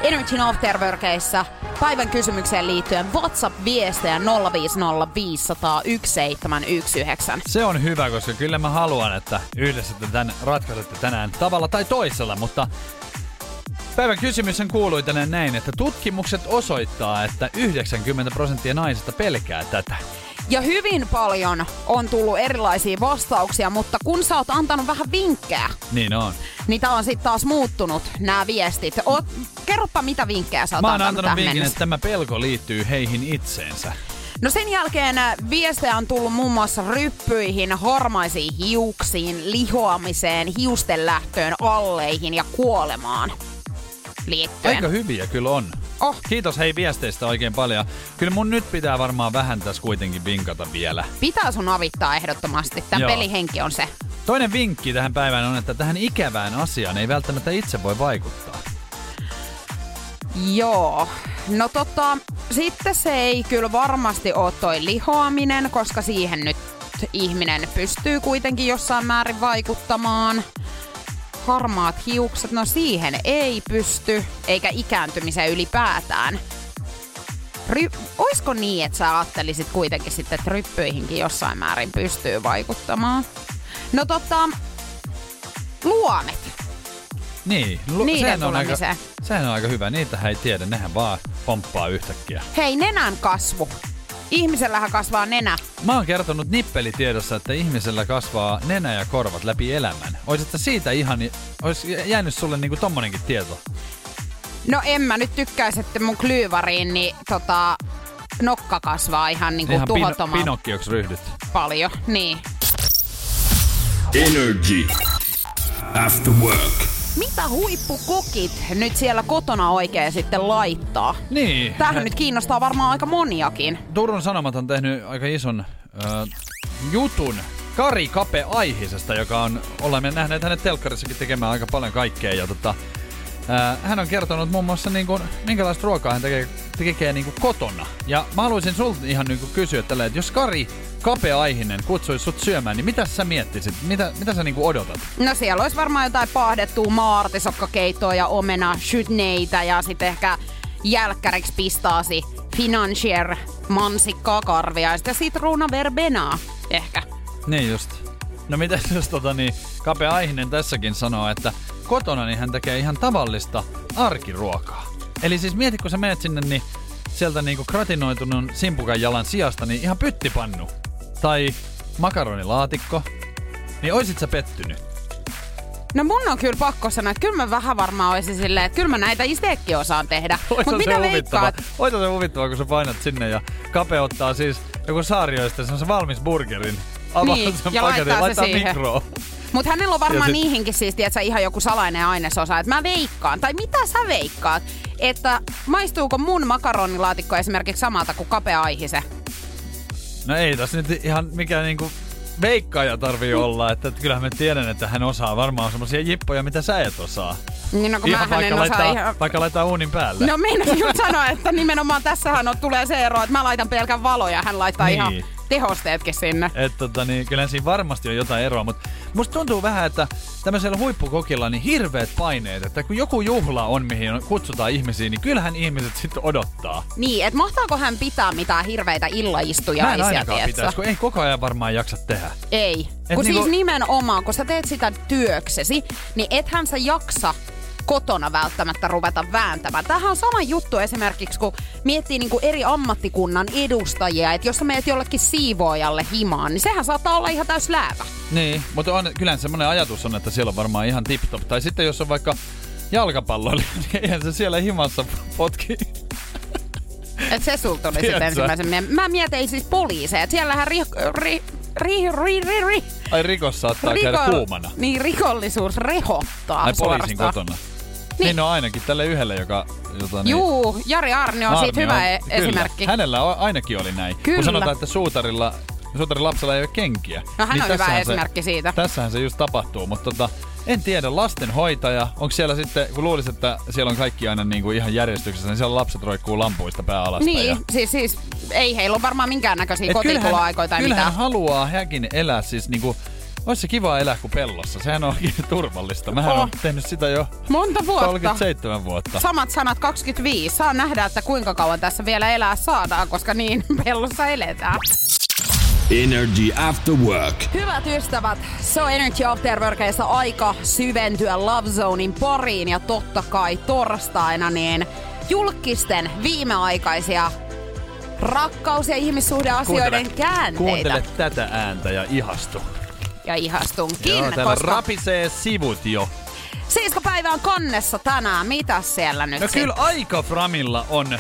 Energy Afterworkeissa päivän kysymykseen liittyen WhatsApp-viestejä 050 500 1719. Se on hyvä, koska kyllä mä haluan, että yhdessä te tämän ratkaisette tänään tavalla tai toisella, mutta päivän kysymys kuului tänään näin, että tutkimukset osoittaa, että 90 prosenttia naisista pelkää tätä. Ja hyvin paljon on tullut erilaisia vastauksia, mutta kun sä oot antanut vähän vinkkejä, Niin on. niin tää on sitten taas muuttunut nämä viestit. Oot, kerropa mitä vinkkejä sä oot Mä oon antanut, antanut vinkin, että tämä pelko liittyy heihin itseensä. No sen jälkeen äh, viestejä on tullut muun muassa ryppyihin, harmaisiin hiuksiin, lihoamiseen, hiusten lähtöön, alleihin ja kuolemaan liittyen. Aika hyviä kyllä on. Oh. Kiitos hei viesteistä oikein paljon. Kyllä mun nyt pitää varmaan vähän tässä kuitenkin vinkata vielä. Pitää sun avittaa ehdottomasti. Tämän Joo. pelihenki on se. Toinen vinkki tähän päivään on, että tähän ikävään asiaan ei välttämättä itse voi vaikuttaa. Joo. No tota, sitten se ei kyllä varmasti ole toi lihoaminen, koska siihen nyt ihminen pystyy kuitenkin jossain määrin vaikuttamaan. Harmaat hiukset, no siihen ei pysty, eikä ikääntymiseen ylipäätään. Ry- Oisko niin, että sä ajattelisit kuitenkin sitten, että ryppyihinkin jossain määrin pystyy vaikuttamaan? No tota, luomet. Niin, lu- Niiden sehän on, aika, sehän on aika hyvä. Niitä ei tiedä, nehän vaan pomppaa yhtäkkiä. Hei, nenän kasvu. Ihmisellähän kasvaa nenä. Mä oon kertonut nippelitiedossa, että ihmisellä kasvaa nenä ja korvat läpi elämän. Oisitko siitä ihan, ois jäänyt sulle niinku tommonenkin tieto? No en mä nyt tykkäisi, että mun klyyvariin, niin tota, nokka kasvaa ihan niinku Ihan pino- tuhottoman pinokkioksi ryhdyt. paljon. Niin. Energy. After work. Mitä huippukokit nyt siellä kotona oikein sitten laittaa? Niin. Tämähän nyt kiinnostaa varmaan aika moniakin. Turun Sanomat on tehnyt aika ison äh, jutun Kari Kape Aihisesta, joka on, olemme nähneet hänet telkkarissakin tekemään aika paljon kaikkea. Ja tota, hän on kertonut muun muassa, niin kuin, minkälaista ruokaa hän tekee, tekee niin kuin kotona. Ja mä haluaisin sulta ihan niin kuin kysyä tällä, että jos Kari Kape Aihinen kutsuisi sut syömään, niin mitä sä miettisit? Mitä, mitä sä niin kuin odotat? No siellä olisi varmaan jotain paahdettua maartisokkakeittoa ja omena chutneita ja sitten ehkä jälkkäriksi pistaasi financier mansikkaa karvia ja sitten sitruuna verbenaa ehkä. Niin just. No mitä jos tota niin, Kape Aihinen tässäkin sanoo, että kotona niin hän tekee ihan tavallista arkiruokaa. Eli siis mieti, kun sä menet sinne, niin sieltä niinku gratinoitunut simpukan jalan sijasta, niin ihan pyttipannu. Tai makaronilaatikko. Niin oisit sä pettynyt? No mun on kyllä pakko sanoa, että kyllä mä vähän varmaan olisin silleen, että kyllä mä näitä itsekin osaan tehdä. *laughs* Mutta se mitä veikkaat? Ois se huvittava, kun sä painat sinne ja Kape ottaa siis joku saarioista se valmis burgerin. Avaa Niin, sen ja paketin, laittaa se laittaa siihen. mikroon. *laughs* Mutta hänellä on varmaan sit- niihinkin siis, tiedätkö, ihan joku salainen ainesosa. Että mä veikkaan, tai mitä sä veikkaat, että maistuuko mun makaronilaatikko esimerkiksi samalta kuin kapea aihise? No ei tässä nyt ihan mikään niinku veikkaaja tarvii olla, että kyllähän mä tiedän, että hän osaa varmaan semmosia jippoja, mitä sä et osaa. Niin no kun Ihan en vaikka, osaa laittaa, ihan... vaikka laittaa uunin päälle. No meinasin just sanoa, että nimenomaan tässähän on, tulee se ero, että mä laitan pelkän valo ja hän laittaa Niin. ihan tehosteetkin sinne. Et tota, niin, kyllä siinä varmasti on jotain eroa, mutta musta tuntuu vähän, että tämmöisellä huippukokilla niin hirveät paineet, että kun joku juhla on, mihin kutsutaan ihmisiä, niin kyllähän ihmiset sitten odottaa. Niin, että mahtaako hän pitää mitään hirveitä Mä en ainakaan pitäisi, kun ei koko ajan varmaan jaksa tehdä. Ei. Et kun niinku- siis nimenomaan, kun sä teet sitä työksesi, niin ethän sä jaksa kotona välttämättä ruveta vääntämään. Tämähän on sama juttu esimerkiksi, kun miettii niinku eri ammattikunnan edustajia, että jos sä meet jollekin siivoojalle himaan, niin sehän saattaa olla ihan täys läävä. Niin, mutta on, kyllä semmoinen ajatus on, että siellä on varmaan ihan tip-top. Tai sitten jos on vaikka jalkapalloilija, *laughs* niin eihän se siellä himassa potki. Et se sulta tuli sitten ensimmäisen mie- Mä mietin siis poliiseja, että siellähän ri, ri, ri, ri, ri, ri, Ai rikos saattaa käydä kuumana. Niin, rikollisuus rehottaa Ai poliisin suorastaan. kotona. Niin. niin no ainakin tälle yhdelle, joka... Jota, niin, Juu, Jari Arni on siitä Arni hyvä e- kyllä. esimerkki. Hänellä on, ainakin oli näin. Kyllä. Kun sanotaan, että suutarilla, suutarin lapsella ei ole kenkiä. No hän on hyvä esimerkki se, siitä. Tässähän se just tapahtuu, mutta tota, en tiedä, lastenhoitaja, onko siellä sitten, kun luulisin, että siellä on kaikki aina niin kuin ihan järjestyksessä, niin siellä lapset roikkuu lampuista pää alasta. Niin, ja, siis, siis ei heillä ole varmaan minkäännäköisiä kotikuloaikoja tai kyllähän mitään. haluaa häkin elää siis niinku, olisi se kiva elää kuin pellossa. Sehän on oikein turvallista. Mähän Oh. on tehnyt sitä jo Monta vuotta. 37 vuotta. Samat sanat 25. Saa nähdä, että kuinka kauan tässä vielä elää saadaan, koska niin *laughs* pellossa eletään. Energy After Work. Hyvät ystävät, se on Energy After Workissa aika syventyä Love Zonein pariin ja totta kai torstaina niin julkisten viimeaikaisia rakkaus- ja ihmissuhdeasioiden käänteitä. kuuntele tätä ääntä ja ihastu. Ja ihastunkin, Joo, täällä koska rapisee sivut jo. Siiska-päivä on kannessa tänään. Mitäs siellä nyt No sit? kyllä aika Framilla on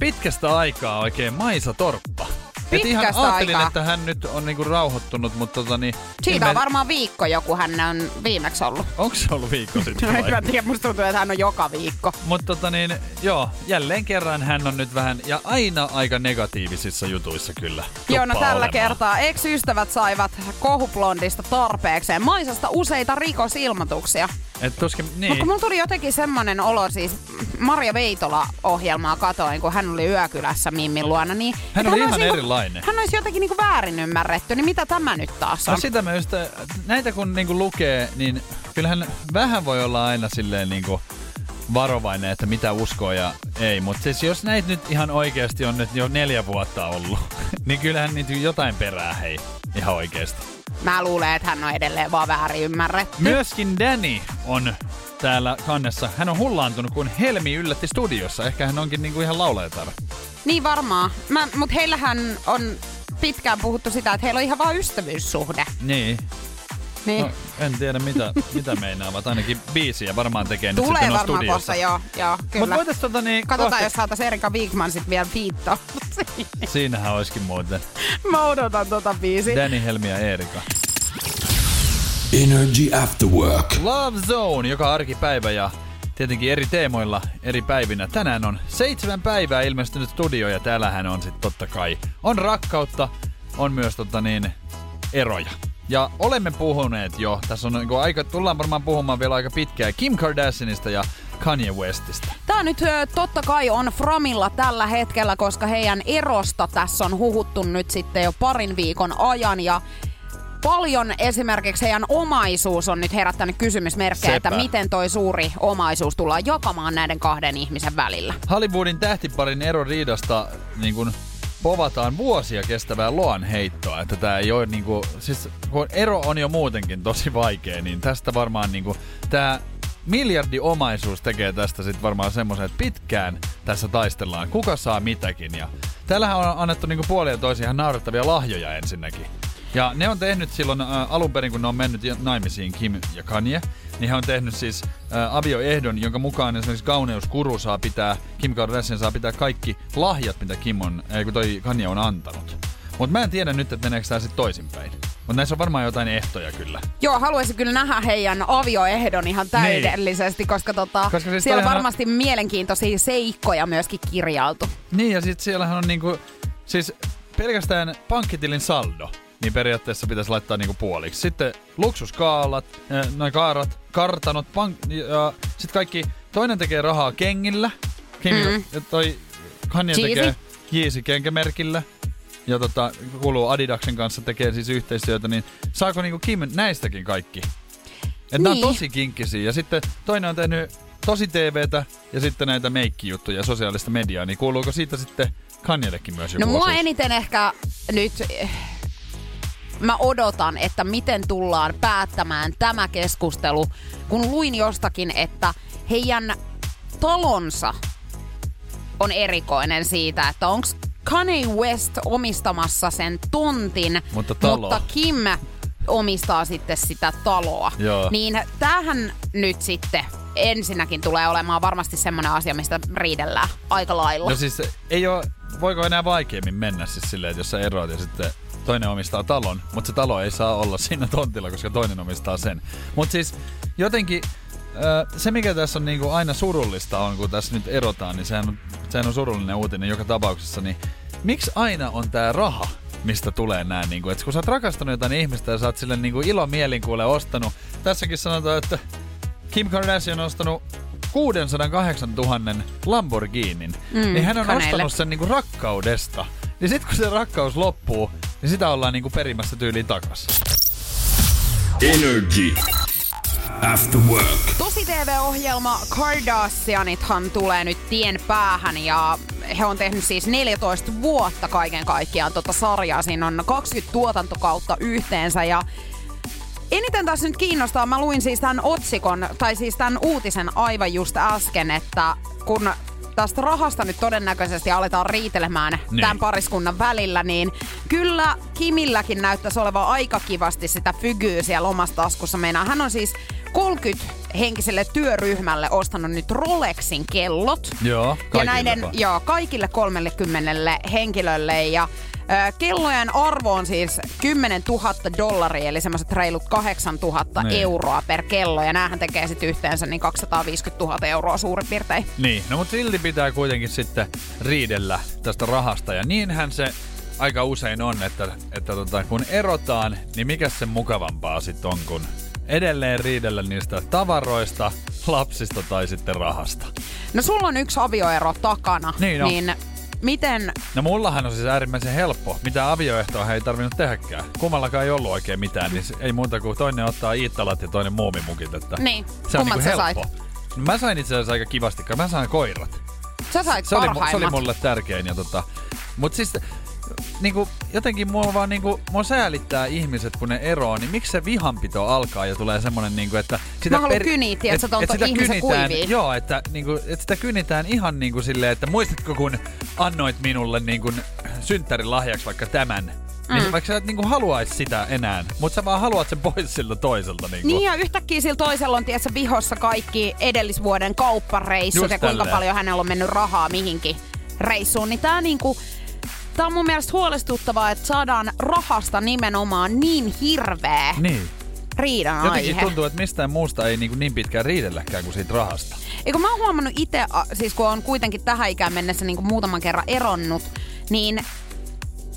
pitkästä aikaa oikein Maisa Torppa. Et ihan Pitkästä ajattelin, aikaa. että hän nyt on niinku rauhoittunut, mutta tota niin... Siitä on varmaan viikko joku hän on viimeksi ollut. Onko se ollut viikko sitten *laughs* En vai? mä tiedä, musta tuntuu, että hän on joka viikko. Mutta tota niin, joo, jälleen kerran hän on nyt vähän, ja aina aika negatiivisissa jutuissa kyllä. Joo, no tällä olemaan. kertaa ex-ystävät saivat kohublondista tarpeekseen. Maisasta useita rikosilmoituksia. Et tuskin, Niin. Mutta mulla tuli jotenkin semmonen olo, siis Marja Veitola-ohjelmaa katoin, kun hän oli yökylässä Mimmin luona, niin... Hän oli olisi ihan niinku- erilainen. Hän olisi jotenkin niinku väärin ymmärretty, niin mitä tämä nyt taas on? No sitä mä just, näitä kun niinku lukee, niin kyllähän vähän voi olla aina silleen niinku varovainen, että mitä uskoo ja ei. Mutta siis jos näitä nyt ihan oikeasti on nyt jo neljä vuotta ollut, *laughs* niin kyllähän niitä jotain perää hei. Ihan oikeasti. Mä luulen, että hän on edelleen vaan väärin ymmärretty. Myöskin Danny on täällä kannessa. Hän on hullaantunut, kun Helmi yllätti studiossa. Ehkä hän onkin niinku ihan laulajatar. Niin varmaan. Mä, mut heillähän on pitkään puhuttu sitä, että heillä on ihan vaan ystävyyssuhde. Niin. Niin. No, en tiedä mitä, mitä meinaavat. Ainakin biisiä varmaan tekee nyt Tulee sitten varmaan studiossa. kohta, joo, joo kyllä. voitais tota niin... Katsotaan, kohta- jos saataisiin Erika Wigman sit vielä viittaa. *laughs* Siinähän olisikin muuten. Mä odotan tota biisiä. Danny, Helmi ja Eerika. Energy After Work. Love Zone, joka arkipäivä ja tietenkin eri teemoilla eri päivinä. Tänään on seitsemän päivää ilmestynyt studio ja täällähän on sitten totta kai on rakkautta, on myös tota niin, eroja. Ja olemme puhuneet jo, tässä on niinku aika, tullaan varmaan puhumaan vielä aika pitkään Kim Kardashianista ja Kanye Westistä. Tää nyt totta kai on Framilla tällä hetkellä, koska heidän erosta tässä on huhuttu nyt sitten jo parin viikon ajan ja paljon esimerkiksi heidän omaisuus on nyt herättänyt kysymysmerkkejä, Sepä. että miten toi suuri omaisuus tullaan jakamaan näiden kahden ihmisen välillä. Hollywoodin tähtiparin eroriidasta niin kuin povataan vuosia kestävää loan heittoa, että tämä ei ole niinku, siis kun ero on jo muutenkin tosi vaikea, niin tästä varmaan niinku, tämä miljardiomaisuus tekee tästä sitten varmaan semmoisen, että pitkään tässä taistellaan, kuka saa mitäkin. Ja täällähän on annettu niinku puolin ja toisin ihan naurettavia lahjoja ensinnäkin. Ja ne on tehnyt silloin äh, alun perin, kun ne on mennyt naimisiin Kim ja Kanye, niin he on tehnyt siis äh, avioehdon, jonka mukaan esimerkiksi kauneuskuru saa pitää, Kim Kardashian saa pitää kaikki lahjat, mitä Kim on, äh, kun toi Kanye on antanut. Mutta mä en tiedä nyt, että meneekö tää sitten toisinpäin. Mutta näissä on varmaan jotain ehtoja kyllä. Joo, haluaisin kyllä nähdä heidän avioehdon ihan täydellisesti, koska, tota, Niin. Koska siis siellä on toihan on- varmasti mielenkiintoisia seikkoja myöskin kirjailtu. Niin, ja sitten siellähän on niinku, siis pelkästään pankkitilin saldo, niin periaatteessa pitäisi laittaa niinku puoliksi. Sitten luksuskaalat, äh, noin kaarat, kartanot, pank- ja sitten kaikki, toinen tekee rahaa kengillä, Kim, mm. toi Kanye Yeezy. tekee Yeezy kenkämerkillä, ja tota, kuuluu Adidaksen kanssa tekee siis yhteistyötä, niin saako niinku Kim näistäkin kaikki? Et niin. On tosi kinkkisiä. Ja sitten toinen on tehnyt tosi TVtä ja sitten näitä meikkijuttuja, sosiaalista mediaa, niin kuuluuko siitä sitten Kanjellekin myös joku No mua osuus? eniten ehkä nyt... Mä odotan, että miten tullaan päättämään tämä keskustelu, kun luin jostakin, että heidän talonsa on erikoinen siitä, että onko Kanye West omistamassa sen tontin, Mutta talo. mutta Kim omistaa sitten sitä taloa. Joo. Niin tämähän nyt sitten ensinnäkin tulee olemaan varmasti semmoinen asia, mistä riidellään aika lailla. No siis ei ole, voiko enää vaikeammin mennä siis silleen, että jos sä eroat ja sitten toinen omistaa talon, mutta se talo ei saa olla siinä tontilla, koska toinen omistaa sen. Mutta siis jotenkin se, mikä tässä on niinku aina surullista on, kun tässä nyt erotaan, niin sehän on, sehän on surullinen uutinen joka tapauksessa, niin miksi aina on tää raha, mistä tulee näin, niinku, että kun sä oot rakastanut jotain ihmistä ja sä oot sille niinku ilomielin kuule ostanut, tässäkin sanotaan, että Kim Kardashian on ostanut 608 000 Lamborghinin, mm, niin hän on Kaneelle. ostanut sen niinku rakkaudesta. Niin sit kun se rakkaus loppuu, niin sitä ollaan niinku perimässä tyyliin takas. Energy. After Work. Tosi TV-ohjelma Kardashianithan tulee nyt tien päähän ja he on tehnyt siis 14 vuotta kaiken kaikkiaan tota sarjaa. Siinä on 20 tuotantokautta yhteensä ja Eniten tässä nyt kiinnostaa, mä luin siis tämän otsikon, tai siis tämän uutisen aivan just äsken, että kun tästä rahasta nyt todennäköisesti aletaan riitelemään Niin. tämän pariskunnan välillä, niin kyllä Kimilläkin näyttäisi olevan aika kivasti sitä fygyä siellä omassa taskussa. Meinaa, hän on siis 30 henkiselle työryhmälle ostanut nyt Rolexin kellot. Joo, Ja kaikille näiden, jopa. joo, kaikille 30 henkilölle. Ja kellojen arvo on siis 10 000 dollaria, eli semmoiset reilut 8 000 Niin. euroa per kello. Ja näähän tekee sitten yhteensä niin 250 000 euroa suurin piirtein. Niin, no mutta silti pitää kuitenkin sitten riidellä tästä rahasta. Ja niinhän se aika usein on, että, että tota, kun erotaan, niin mikä se mukavampaa sitten on, kun edelleen riidellä niistä tavaroista, lapsista tai sitten rahasta. No sulla on yksi avioero takana, Niin on. niin miten... No mullahan on siis äärimmäisen helppo. Mitä avioehtoa ei tarvinnut tehdäkään. Kummallakaan ei ollut oikein mitään, niin ei muuta kuin toinen ottaa iittalat ja toinen muumimukit. Että Niin, se on niinku sä helppo. No Mä sain itse asiassa aika kivasti, mä sain koirat. Sä sait se oli, se oli mulle tärkein. Ja tota, mut siis niinku, jotenkin mua vaan niinku, mua säälittää ihmiset, kun ne eroaa, niin miksi se vihanpito alkaa ja tulee semmonen niinku, että sitä Mä haluan kyniä, tiedät sä, ton- ton ihmisen kuivia. Joo, että, niinku, että sitä kynitään ihan niinku silleen, että muistatko kun annoit minulle niinku synttärin lahjaksi vaikka tämän, niin Mm. vaikka sä et niinku haluaisi sitä enää, mutta sä vaan haluat sen pois siltä toiselta. Niinku. Niin ja yhtäkkiä sillä toisella on tiedätkö, vihossa kaikki edellisvuoden kauppareissut Just ja kuinka tälleen. paljon hänellä on mennyt rahaa mihinkin reissuun. Niin tää niinku, tää on mun mielestä huolestuttavaa, että saadaan rahasta nimenomaan niin hirveä Niin. riidan Jotenkin aihe. tuntuu, että mistään muusta ei niin, niin pitkään riidelläkään kuin siitä rahasta. Eikö mä oon huomannut itse, siis kun on kuitenkin tähän ikään mennessä niin kuin muutaman kerran eronnut, niin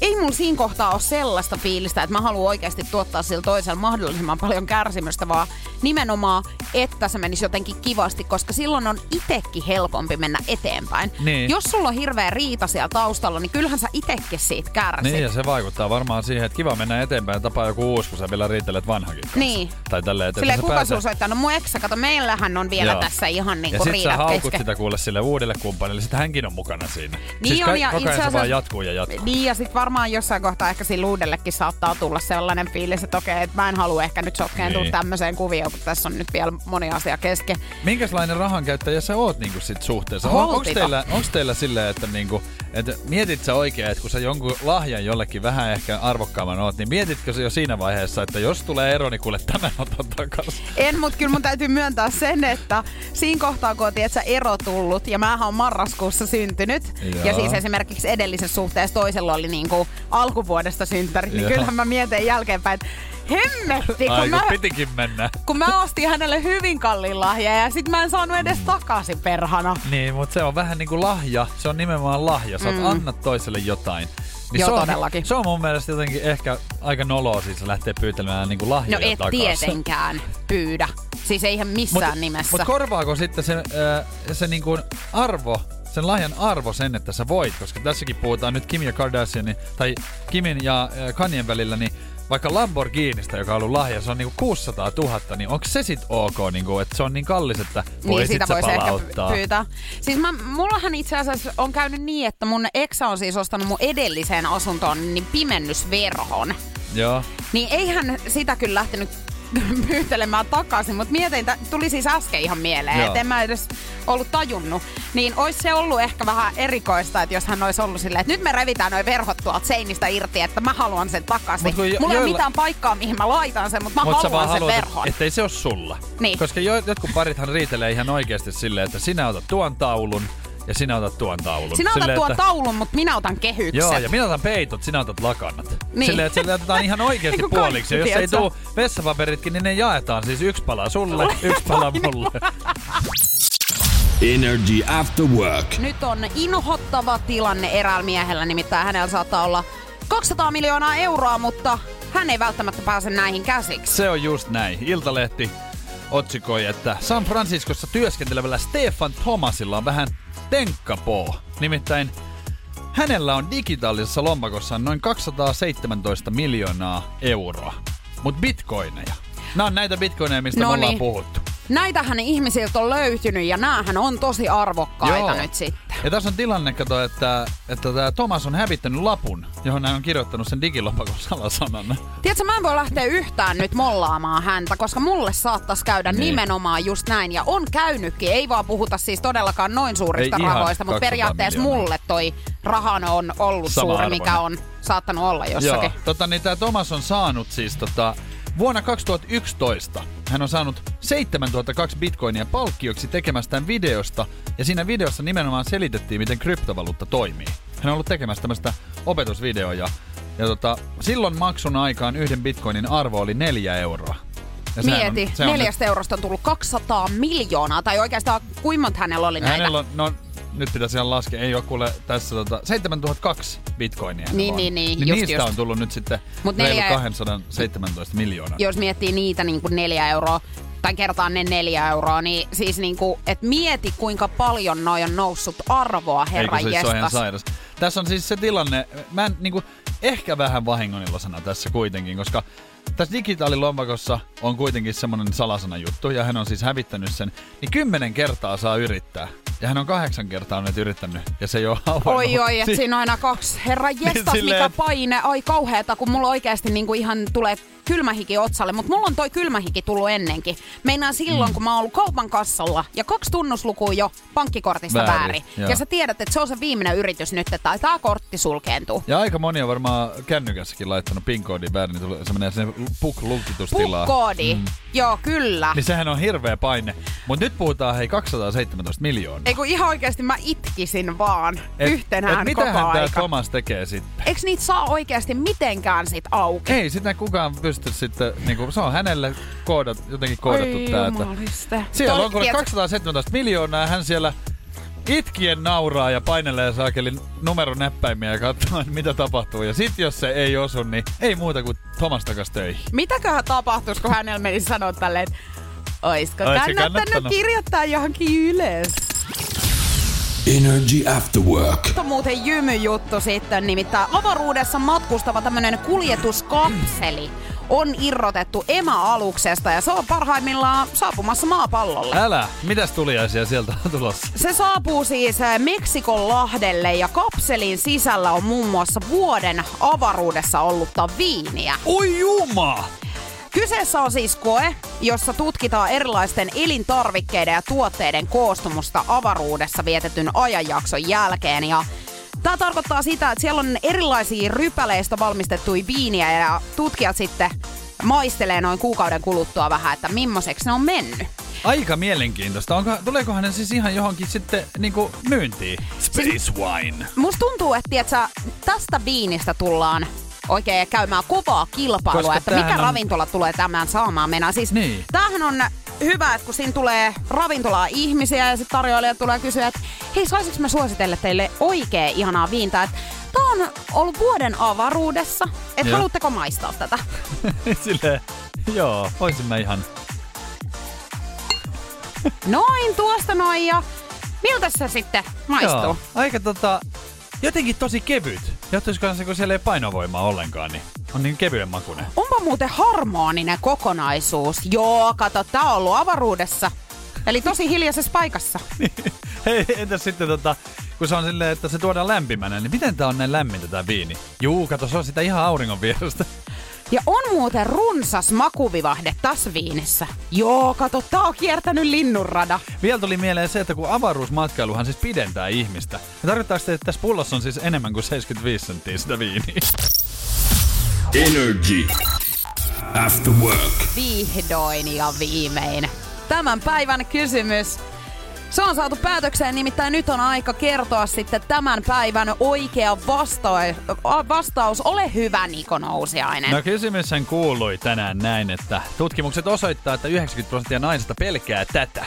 ei mulla siinä kohtaa ole sellaista fiilistä, että mä haluan oikeasti tuottaa sillä toisella mahdollisimman paljon kärsimystä, vaan nimenomaan, että se menisi jotenkin kivasti, koska silloin on itekin helpompi mennä eteenpäin. Niin. Jos sulla on hirveä riita siellä taustalla, niin kyllähän sä itekin siitä kärsit. Niin, ja se vaikuttaa varmaan siihen, että kiva mennä eteenpäin ja tapaa joku uusi, kun sä vielä riitelet vanhakin kanssa. Niin. Tai tälleen, että Silleen se kuka pääsee- sulla soittaa? No mun eksä, kato meillähän on vielä Joo. tässä ihan niin ja kuin sit sä haukut kesken. sitä kuule sille uudelle kumppanille, sit hänkin on mukana siinä. Niin siis on, ja koko ajan itse se vaan asiassa- jatkuu ja jatkuu. Niin, ja sitten varmaan jossain kohtaa ehkä sillä uudellekin saattaa tulla sellainen fiilis, että okei, että mä en halua ehkä nyt sotkeentua Niin. tämmöiseen kuvioon, kun tässä on nyt vielä moni asia kesken. Minkälainen rahankäyttäjä sä oot niinku sit suhteessa? On, onks teillä, onks teillä silleen, että niinku, että mietit sä oikein, että kun sä jonkun lahjan jollekin vähän ehkä arvokkaamman oot, niin mietitkö sä jo siinä vaiheessa, että jos tulee ero, niin kuule tämän otan takaisin? En, mutta kyllä mun täytyy myöntää sen, että siinä kohtaa, kun on tiedätkö, ero tullut, ja mähän on marraskuussa syntynyt, Joo. ja siis esimerkiksi edellisessä suhteessa toisella oli niinku alkuvuodesta synttärit, niin Joo. kyllähän mä mietin jälkeenpäin, että hemmetti, kun Ai mä, kun pitikin mennä. kun mä ostin hänelle hyvin kalliin lahja, ja sit mä en saanut edes takaisin perhana. Niin, mutta se on vähän niinku lahja. Se on nimenomaan lahja. Sä mm. Mm. annat toiselle jotain. Niin Joo, se on, todellakin. Se on mun mielestä jotenkin ehkä aika noloa siis lähteä pyytelemään niinku No lahjoja et takaisin. tietenkään pyydä. Siis eihän missään nimessä. Mutta korvaako sitten se, äh, se niinku arvo, sen lahjan arvo sen, että sä voit? Koska tässäkin puhutaan nyt Kim ja Kardashianin, tai Kimin ja Kanyen välillä, niin vaikka Lamborghinista, joka on ollut lahja, se on niinku 600 000, niin onko se sit ok, niinku, että se on niin kallis, että niin sitä voisi ehkä pyytää. Siis mä, mullahan itse asiassa on käynyt niin, että mun eksä on siis ostanut mun edelliseen asuntoon niin pimennysverhon. Joo. Niin eihän sitä kyllä lähtenyt *laughs* pyytelemään takaisin, mutta mietin, tä- tuli siis äsken ihan mieleen, että en mä edes ollut tajunnut. Niin olisi se ollut ehkä vähän erikoista, että jos hän olisi ollut silleen, että nyt me revitään noin verhot tuolta seinistä irti, että mä haluan sen takaisin. Mut jo- Mulla ei ole joilla- mitään paikkaa, mihin mä laitan sen, mutta mä Mut haluan sen haluat, verhon. et- ettei se ole sulla. Niin. Koska jo, jotkut parithan riitelee ihan oikeasti silleen, että sinä otat tuon taulun ja sinä otat tuon taulun. Sinä otat Silleen, tuon että- taulun, mutta minä otan kehykset. Joo, ja minä otan peitot, sinä otat lakanat. Niin. Silleen, että sille otetaan ihan oikeasti Niinku puoliksi. Ja jos ei tuu vessapaperitkin, niin ne jaetaan. Siis yksi pala sulle, yksi pala *laughs* mulle. Energy After Work. Nyt on inhottava tilanne eräällä miehellä, nimittäin hänellä saattaa olla 200 miljoonaa euroa, mutta hän ei välttämättä pääse näihin käsiksi. Se on just näin. Iltalehti otsikoi, että San Franciscossa työskentelevällä Stefan Thomasilla on vähän tenkkapoo. Nimittäin hänellä on digitaalisessa lompakossaan noin 217 miljoonaa euroa. Mutta bitcoineja. Nämä on näitä bitcoineja, mistä me Noniin. ollaan puhuttu. Näitähän ihmisiltä on löytynyt ja näähän on tosi arvokkaita nyt sitten. Ja tässä on tilanne, kato, että, että tämä Thomas on hävittänyt lapun, johon hän on kirjoittanut sen digilopakon *laughs* salasanan. Tiedätkö, mä en voi lähteä yhtään nyt mollaamaan häntä, koska mulle saattaisi käydä Niin. nimenomaan just näin. Ja on käynytkin, ei vaan puhuta siis todellakaan noin suurista Ei rahoista, mutta 200 periaatteessa miljoonaa. mulle toi raha on ollut Sama suuri, arvoinen. mikä on saattanut olla jossakin. Joo, tota, niin tämä Thomas on saanut siis tota, vuonna 2011 hän on saanut 7002 bitcoinia palkkioksi tekemästään videosta, ja siinä videossa nimenomaan selitettiin, miten kryptovaluutta toimii. Hän on ollut tekemässä tämmöistä opetusvideoa ja, ja tota, silloin maksun aikaan yhden bitcoinin arvo oli neljä euroa. Ja Mieti, on, se on neljästä eurosta on tullut 200 miljoonaa, tai oikeastaan kuinka monta hänellä oli näitä? Hänellä on, no nyt pitäisi ihan laskea, ei ole kuule tässä tota, 7002 bitcoinia. Niin, niin, niin, niin just, niistä just. on tullut nyt sitten Mut reilu neljä- 217 miljoonaa. Jos miettii niitä niin kuin neljä euroa, tai kertaan ne neljä euroa, niin siis niin kuin, et mieti kuinka paljon noin on noussut arvoa, herra Eikö siis se on ihan sairas. Tässä on siis se tilanne, mä en, niin kuin, ehkä vähän vahingonilosana tässä kuitenkin, koska tässä digitaalilompakossa on kuitenkin semmoinen salasana juttu, ja hän on siis hävittänyt sen, niin kymmenen kertaa saa yrittää. Ja hän on kahdeksan kertaa nyt yrittänyt, ja se ei ole avoinut. Oi oi, että Si- siinä on aina kaksi. Herra jestas, *laughs* silleen, mikä paine. Ai kauheeta, kun mulla oikeasti niinku ihan tulee kylmähiki otsalle. Mutta mulla on toi kylmähiki tullut ennenkin. Meinaan silloin, mm. kun mä oon ollut kaupan kassalla ja kaksi tunnuslukua jo pankkikortista Väärin, väärin. Ja sä tiedät, että se on se viimeinen yritys nyt, että tää kortti sulkeentuu. Ja aika moni on varmaan kännykässäkin laittanut PIN-koodin väärin, niin se menee sinne puk-lukitustilaan. Pukkoodi. Mm. Joo, kyllä. Niin sehän on hirveä paine. Mutta nyt puhutaan hei 217 miljoonaa. Ei kun ihan oikeasti mä itkisin vaan Et- yhtenään et koko tää aika. Thomas tekee sitten? Eiks niitä saa oikeasti mitenkään sit auki? Ei sitä kukaan pysty sitten, niinku, se on hänelle koodat, jotenkin koodattu Oi tää. Että jumaliste. siellä on kuule tiedät- 217 miljoonaa ja hän siellä itkien nauraa ja painelee saakeli numeronäppäimiä ja katsoo, *laughs* mitä tapahtuu. Ja sit jos se ei osu, niin ei muuta kuin Thomas takas töihin. Mitäköhän tapahtuisi, kun hänellä menisi sanoa tälleen, että oisko kannattanut, kannattanut? kirjoittaa johonkin ylös? Energy After Work. Nyt on muuten jymyjuttu sitten, nimittäin avaruudessa matkustava tämmönen kuljetuskapseli on irrotettu EMA-aluksesta ja se on parhaimmillaan saapumassa maapallolle. Älä, mitäs tuliaisia sieltä on tulossa? Se saapuu siis äh, Meksikon lahdelle ja kapselin sisällä on muun muassa vuoden avaruudessa ollutta viiniä. Oi juma! Kyseessä on siis koe, jossa tutkitaan erilaisten elintarvikkeiden ja tuotteiden koostumusta avaruudessa vietetyn ajanjakson jälkeen. Ja Tämä tarkoittaa sitä, että siellä on erilaisia rypäleistä valmistettuja viiniä ja tutkijat sitten maistelee noin kuukauden kuluttua vähän, että millaiseksi ne on mennyt. Aika mielenkiintoista. Onko, tuleekohan ne siis ihan johonkin sitten niinku myyntiin? Space wine. Musta tuntuu, että tiiätkö, tästä viinistä tullaan oikein käymään kovaa kilpailua, Koska että mikä on- ravintola tulee tämän saamaan mennä. Siis Niin. tämähän on hyvä, että kun siinä tulee ravintolaa ihmisiä ja sitten tarjoilija tulee kysyä, että hei, saisinko mä suositella teille oikein ihanaa viintä, että tää on ollut vuoden avaruudessa, että haluatteko maistaa tätä? *laughs* Silleen, joo, voisin mä ihan... Noin, tuosta noin ja miltä se sitten maistuu? Joo, aika tota, jotenkin tosi kevyt. Johtuisiko se, kun siellä ei painovoimaa ollenkaan, niin on niin kevyen makuinen. Onpa muuten harmoninen kokonaisuus. Joo, kato, tää on ollut avaruudessa. Eli tosi hiljaisessa paikassa. *laughs* Hei, entäs sitten tota, kun se on silleen, että se tuodaan lämpimänä, niin miten tää on näin lämmintä tää viini? Juu, kato, se on sitä ihan auringon vierestä. Ja on muuten runsas makuvivahde tässä viinissä. Joo, kato, tää on kiertänyt linnunrada. Vielä tuli mieleen se, että kun avaruusmatkailuhan siis pidentää ihmistä. Ja tarkoittaa sitä, että tässä pullossa on siis enemmän kuin 75 senttiä sitä viiniä. Energy After Work. Vihdoin ja viimein. Tämän päivän kysymys. Se on saatu päätökseen, nimittäin nyt on aika kertoa sitten tämän päivän oikea vasta- vastaus. Ole hyvä, Niko Nousiainen. No kysymyshän kuului tänään näin, että tutkimukset osoittaa, että 90 prosenttia naisista pelkää tätä.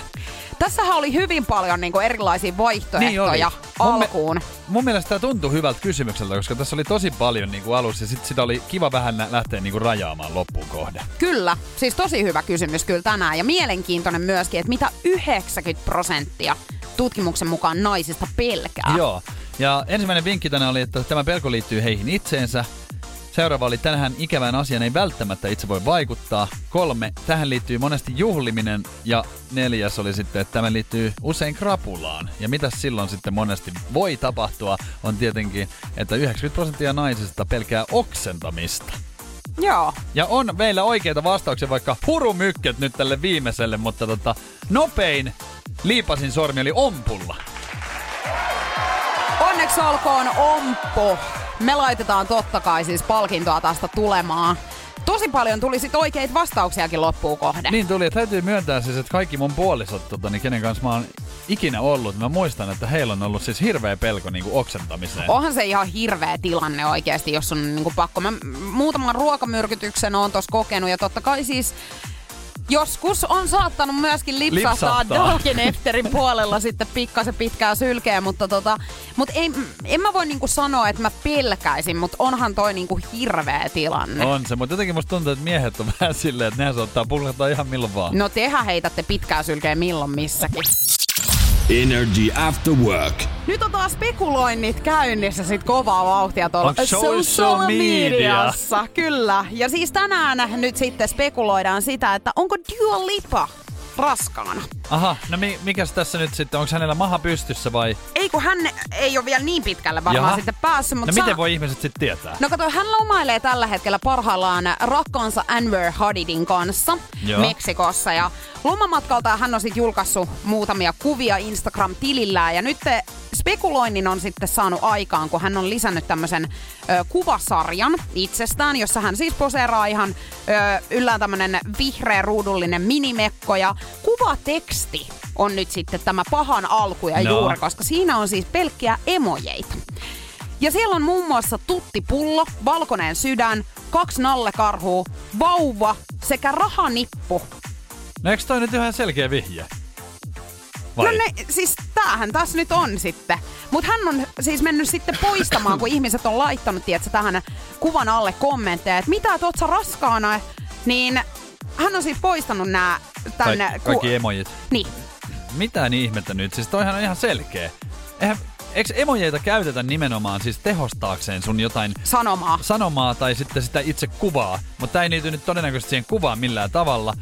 Tässähän oli hyvin paljon niinku erilaisia vaihtoehtoja Niin oli. Mun me- alkuun. Mun mielestä tämä tuntui hyvältä kysymykseltä, koska tässä oli tosi paljon niin kuin alussa ja sit sitä oli kiva vähän lähteä niin kuin rajaamaan loppuun kohde. Kyllä, siis tosi hyvä kysymys kyllä tänään ja mielenkiintoinen myöskin, että mitä 90 prosenttia tutkimuksen mukaan naisista pelkää. Joo. Ja ensimmäinen vinkki tänään oli, että tämä pelko liittyy heihin itseensä. Seuraava oli, tähän ikävään asiaan ei välttämättä itse voi vaikuttaa. Kolme, tähän liittyy monesti juhliminen. Ja neljäs oli sitten, että tämä liittyy usein krapulaan. Ja mitä silloin sitten monesti voi tapahtua, on tietenkin, että 90 prosenttia naisista pelkää oksentamista. Joo. Ja on meillä oikeita vastauksia, vaikka hurumykket nyt tälle viimeiselle, mutta tota, nopein liipasin sormi oli ompulla. Onneksi olkoon Omppo. Me laitetaan totta kai siis palkintoa tästä tulemaan. tosi paljon tuli sit oikeita vastauksiakin loppuun kohden. Niin tuli, että täytyy myöntää siis, että kaikki mun puolisot, tota, niin kenen kanssa mä oon ikinä ollut, mä muistan, että heillä on ollut siis hirveä pelko niin kuin oksentamiseen. Onhan se ihan hirveä tilanne oikeasti, jos on niin kuin pakko. Mä muutaman ruokamyrkytyksen oon tossa kokenut ja totta kai siis joskus on saattanut myöskin lipsahtaa, Lipsahtaa. Dagenefterin puolella sitten pikkasen pitkää sylkeä, mutta tota, mut ei, en mä voi niinku sanoa, että mä pelkäisin, mutta onhan toi niinku hirveä tilanne. On se, mutta jotenkin musta tuntuu, että miehet on vähän silleen, että nehän saattaa pulkata ihan milloin vaan. No tehän heitätte pitkää sylkeä milloin missäkin. Energy After Work. Nyt on taas spekuloinnit käynnissä sit kovaa vauhtia tuolla social media? mediassa. Kyllä. Ja siis tänään nyt sitten spekuloidaan sitä, että onko Dua Lipa raskaana. Aha, no mi- mikäs tässä nyt sitten, onko hänellä maha pystyssä vai? Ei kun hän ei ole vielä niin pitkälle varmaan Jaha. sitten päässyt. Mutta No saa- miten voi ihmiset sitten tietää? No kato, hän lomailee tällä hetkellä parhaillaan rakkaansa Anwar Hadidin kanssa Joo. Meksikossa. Ja lomamatkalta hän on sitten julkaissut muutamia kuvia Instagram-tilillään. Ja nyt spekuloinnin on sitten saanut aikaan, kun hän on lisännyt tämmöisen ö, kuvasarjan itsestään, jossa hän siis poseeraa ihan ö, yllään tämmönen vihreä ruudullinen minimekko. Ja kuvateksti on nyt sitten tämä pahan alku ja No. juuri, koska siinä on siis pelkkiä emojeita. Ja siellä on muun muassa tuttipullo, valkoinen sydän, kaksi nallekarhua, vauva sekä rahanippu. No eikö toi nyt ihan selkeä vihje? Vai? No ne, siis tämähän tässä nyt on sitten. Mutta hän on siis mennyt sitten poistamaan, kun ihmiset on laittanut, tiedätkö, tähän kuvan alle kommentteja, että mitä, oot sä raskaana? Niin hän on siis poistanut nämä tänne... Kaik- kaikki emojit. Niin. Mitä niin ihmettä nyt? Siis toihan on ihan selkeä. Eihän, eikö emojeita käytetä nimenomaan siis tehostaakseen sun jotain Sanomaa. sanomaa tai sitten sitä itse kuvaa, mutta tämä ei liity nyt todennäköisesti siihen kuvaan millään tavalla.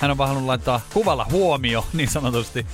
Hän on vaan halunnut laittaa kuvalla huomio, *laughs* niin sanotusti.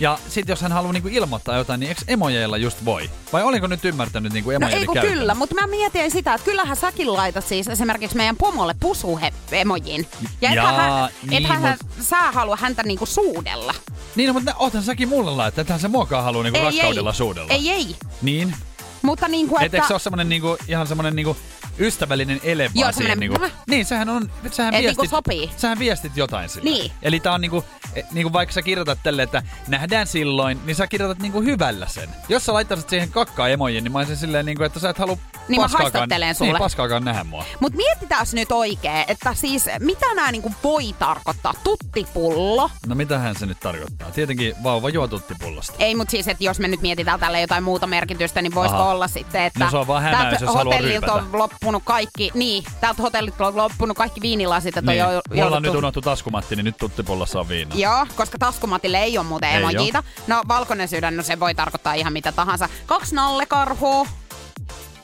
Ja sitten jos hän haluaa niinku ilmoittaa jotain, niin eikö emojeilla just voi? Vai olinko nyt ymmärtänyt niinku No emojeiden ei kun käytön? kyllä, mutta mä mietin sitä, että kyllähän säkin laitat siis esimerkiksi meidän pomolle pusuemojin. Ja ethän, Jaa, hän, niin, ethän hän, mut- sä halua häntä niinku suudella. Niin, no, mutta oothan säkin mulle laittaa, että se muokaa haluaa niinku rakkaudella ei. suudella. Ei, ei. Niin? Mutta niinku, Et että... eikö se ole semmonen niinku, ihan semmonen niinku ystävällinen ele Joo, vaan siihen semmonen niinku, mäh. Niin, sehän on, sähän Et viestit, niinku sopii. sähän viestit jotain sille. Niin. Eli tää on niinku, e, niinku vaikka sä kirjoitat tälle, että nähdään silloin, niin sä kirjoitat niinku hyvällä sen. Jos sä laittaisit siihen kakkaa emojiin, niin mä olisin silleen niinku, että sä et halua Niin mä haistattelen sulle. Niin, paskaakaan nähdä mua. Mut mietitään nyt oikein, että siis mitä nämä niinku voi tarkoittaa? Tuttipullo? No mitähän se nyt tarkoittaa? Tietenkin vauva juo tuttipullosta. Ei, mutta siis, että jos me nyt mietitään tälle jotain muuta merkitystä, niin voisiko Aha. olla sitten, että No se on vaan hämäys, täältä jos hotellilta on loppunut kaikki, niin, täältä hotellilta on loppunut kaikki viinilasit, että Niin. on jo, Mulla on nyt unohtu taskumatti, niin nyt tuttipullossa on viina. Joo, koska taskumatille ei ole muuten emojiita. No valkoinen sydän, no se voi tarkoittaa ihan mitä tahansa. Kaksi nallekarhua.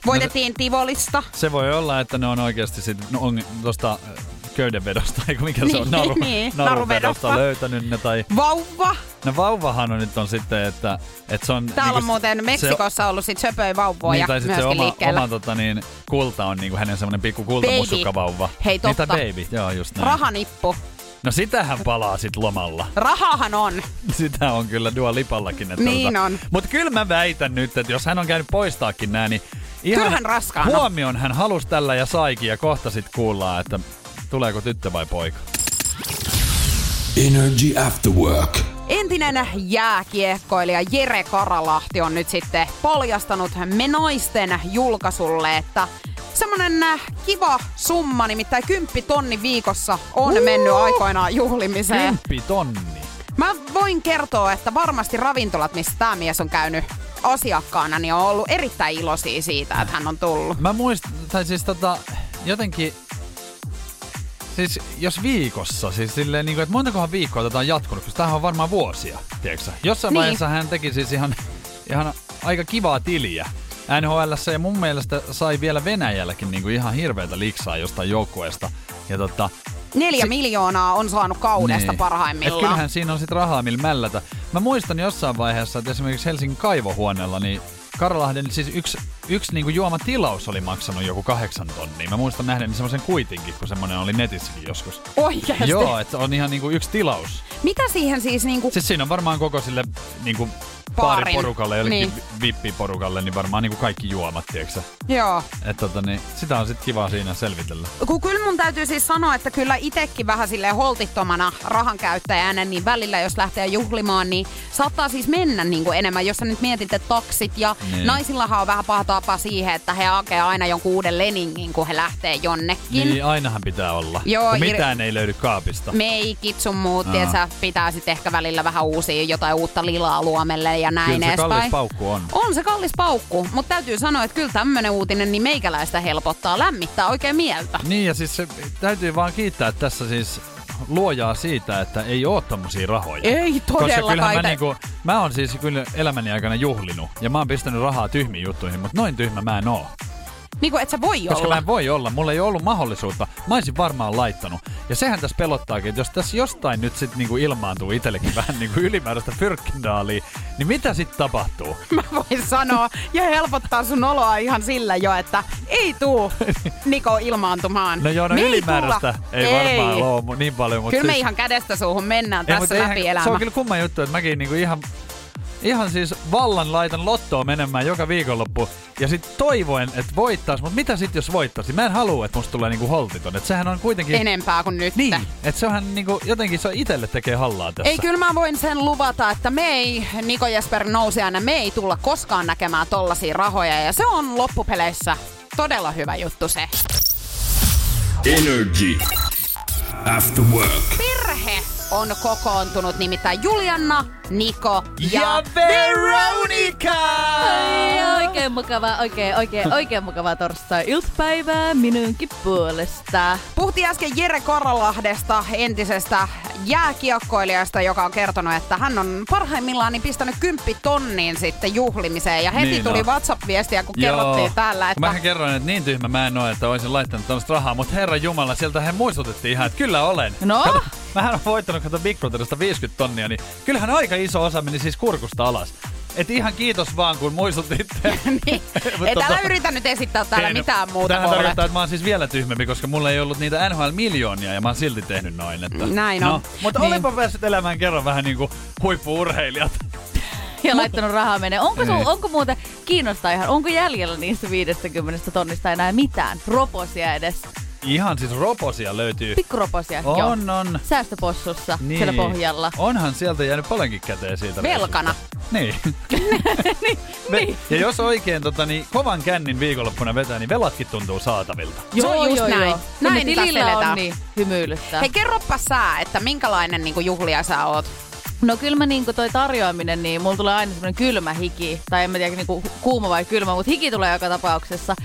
Voitettiin No Tivolista. Se voi olla, että ne on oikeasti sit, no, on tosta äh, köydenvedosta, *laughs* eikö mikä se on, Niin, naru, niin, naruvedosta naruvedosta. löytänyt ne. Tai, Vauva. no vauvahan on nyt on sitten, että, että se on... Täällä on niinku muuten se- Meksikossa ollut sit söpöi vauvoja niin, tai myöskin se oma, liikkeellä. oma tota, niin, kulta on niinku hänen semmonen pikku kultamusukkavauva. Hei, Niin, tai totta. baby, joo just näin. Rahanippu. No sitähän palaa sit lomalla. Rahahan on. Sitä on kyllä Dua Lipallakin. Että Niin on. Mutta kyllä mä väitän nyt, että jos hän on käynyt poistaakin nää, niin ihan Kyllä hän raskaana. huomion hän halusi tällä ja saikin ja kohta sit kuullaan, että tuleeko tyttö vai poika. Energy After Work. Entinen jääkiekkoilija Jere Karalahti on nyt sitten paljastanut me naisten julkaisulle, että semmonen äh, kiva summa, nimittäin 10 tonni viikossa on mennyt aikoinaan juhlimiseen. Kymppi tonni. Mä voin kertoa, että varmasti ravintolat, missä tämä mies on käynyt asiakkaana, niin on ollut erittäin iloisia siitä, että hän on tullut. Mä muistan, tai siis tota, jotenkin, siis jos viikossa, siis silleen niin kuin, että montakohan viikkoa tätä on jatkunut, koska tämähän on varmaan vuosia, tiedätkö? Jossain Niin. vaiheessa hän teki siis ihan, ihan aika kivaa tiliä. NHLssä ja mun mielestä sai vielä Venäjälläkin niin kuin ihan hirveätä liksaa jostain joukkueesta. Ja tota, Neljä Se- miljoonaa on saanut kaudesta niin. parhaimmillaan. Et kyllähän siinä on sit rahaa millä mällätä. Mä muistan jossain vaiheessa, että esimerkiksi Helsingin kaivohuoneella, niin Karlahden siis yksi, yksi niinku juomatilaus oli maksanut joku kahdeksan tonnia. Mä muistan nähden semmoisen kuitinkin, kun semmoinen oli netissäkin joskus. Oikeasti. Joo, että on ihan niinku yksi tilaus. Mitä siihen siis niinku... Siis siinä on varmaan koko sille niinku baarin. baariporukalle, jollekin Niin. vippiporukalle, niin varmaan niin kuin kaikki juomat, tiedätkö Joo. Et tota, niin, sitä on sitten kiva siinä selvitellä. Kun kyllä mun täytyy siis sanoa, että kyllä itekin vähän sille holtittomana rahan käyttäjänä, niin välillä jos lähtee juhlimaan, niin saattaa siis mennä niin kuin enemmän. Jos sä nyt mietit, että taksit ja Niin. naisillahan on vähän paha tapa siihen, että he hakee aina jonkun uuden leningin, kun he lähtee jonnekin. Niin ainahan pitää olla. Joo, kun ir- mitään ei löydy kaapista. meikit sun muut, sä pitää sitten ehkä välillä vähän uusia jotain uutta lilaa luomelle ja näin Kyllä se edespäin. kallis paukku on. On se kallis paukku, mutta täytyy sanoa, että kyllä tämmönen uutinen niin meikäläistä helpottaa, lämmittää oikein mieltä. Niin ja siis se, täytyy vaan kiittää tässä siis luojaa siitä, että ei oo tommosia rahoja. Ei Koska todellakaan. kyllähän mä, niinku, mä oon siis kyllä elämäni aikana juhlinut ja mä oon pistänyt rahaa tyhmiin juttuihin, mutta noin tyhmä mä en oo. Niin kuin, et sä voi Koska olla. mä en voi olla, mulla ei ollut mahdollisuutta. Mä olisin varmaan laittanut. Ja sehän tässä pelottaakin, että jos tässä jostain nyt sit niinku ilmaantuu itsellekin *laughs* vähän niinku ylimääräistä fyrkkendaalia, niin mitä sitten tapahtuu? *laughs* Mä voin sanoa ja helpottaa sun oloa ihan sillä jo, että ei tuu *laughs* Niko ilmaantumaan. No joo, no Me ei ylimääräistä tulla. ei, varmaan ole niin paljon, mutta Kyllä me siis, ihan kädestä suuhun mennään ei, tässä läpi eihän- elämä. Se on kyllä kumma juttu, että mäkin niinku ihan, ihan siis vallan laitan lottoa menemään joka viikonloppu ja sitten toivoen, että voittais, mutta mitä sitten jos voittaisi? Mä en halua, että musta tulee niinku holtiton, että sehän on kuitenkin... Enempää kuin nyt. Niin, että se onhan niinku, jotenkin se itselle tekee hallaa tässä. Ei, kyllä mä voin sen luvata, että me ei, Niko Jesper nousijana, me ei tulla koskaan näkemään tollasia rahoja. Ja se on loppupeleissä todella hyvä juttu se. Energy. After work. Perhe on kokoontunut, nimittäin Julianna, Niko ja, Ja Veronica! Ai, oikein mukavaa, oikein, oikein, oikein mukavaa torstai-iltapäivää minunkin puolesta. Puhuttiin äsken Jere Karalahdesta, entisestä jääkiekkoilijasta, joka on kertonut, että hän on parhaimmillaan niin pistänyt kymppitonniin sitten juhlimiseen. Ja heti Niin tuli on. WhatsApp-viestiä, kun kerrottiin täällä, että... Mähän kerroin, että niin tyhmä mä en ole, että olisin laittanut tämmöistä rahaa, mutta herra Jumala, sieltä he muistutettiin ihan, että kyllä olen. No? Kato, mähän on voittanut kato Big Brotherista 50 tonnia, niin kyllähän aika iso osa meni siis kurkusta alas. Et ihan kiitos vaan, kun muistutitte. *laughs* niin. Täällä tota- yritä nyt esittää täällä Ei, no, mitään muuta kuin tarkoittaa, että mä oon siis vielä tyhmempi, koska mulla ei ollut niitä NHL-miljoonia ja mä oon silti tehnyt noin. Että... Näin on. No, mutta Niin. olenpa päässyt elämään kerran vähän niin kuin huippu-urheilijat. *laughs* Ja laittanut rahaa menee. Onko, Ei. onko muuten kiinnostaa ihan, onko jäljellä niistä 50 tonnista enää mitään? Roposia edes. Ihan siis roposia löytyy. Pikkuroposia. joo. On, on. Säästöpossussa Niin. siellä pohjalla. Onhan sieltä jäänyt paljonkin käteen siitä. Velkana. reissusta. *laughs* Niin. niin. Ja jos oikein tota, niin, kovan kännin viikonloppuna vetää, niin velatkin tuntuu saatavilta. Se on just näin. Kun Näin ne tässä tilillä on, niin hymyilyttää. Hei, kerropa sä, että minkälainen niin juhlia sä oot? No kyllä mä niinku toi tarjoaminen, niin mulla tulee aina semmoinen kylmä hiki. Tai en mä tiedä niinku kuuma vai kylmä, mutta hiki tulee joka tapauksessa.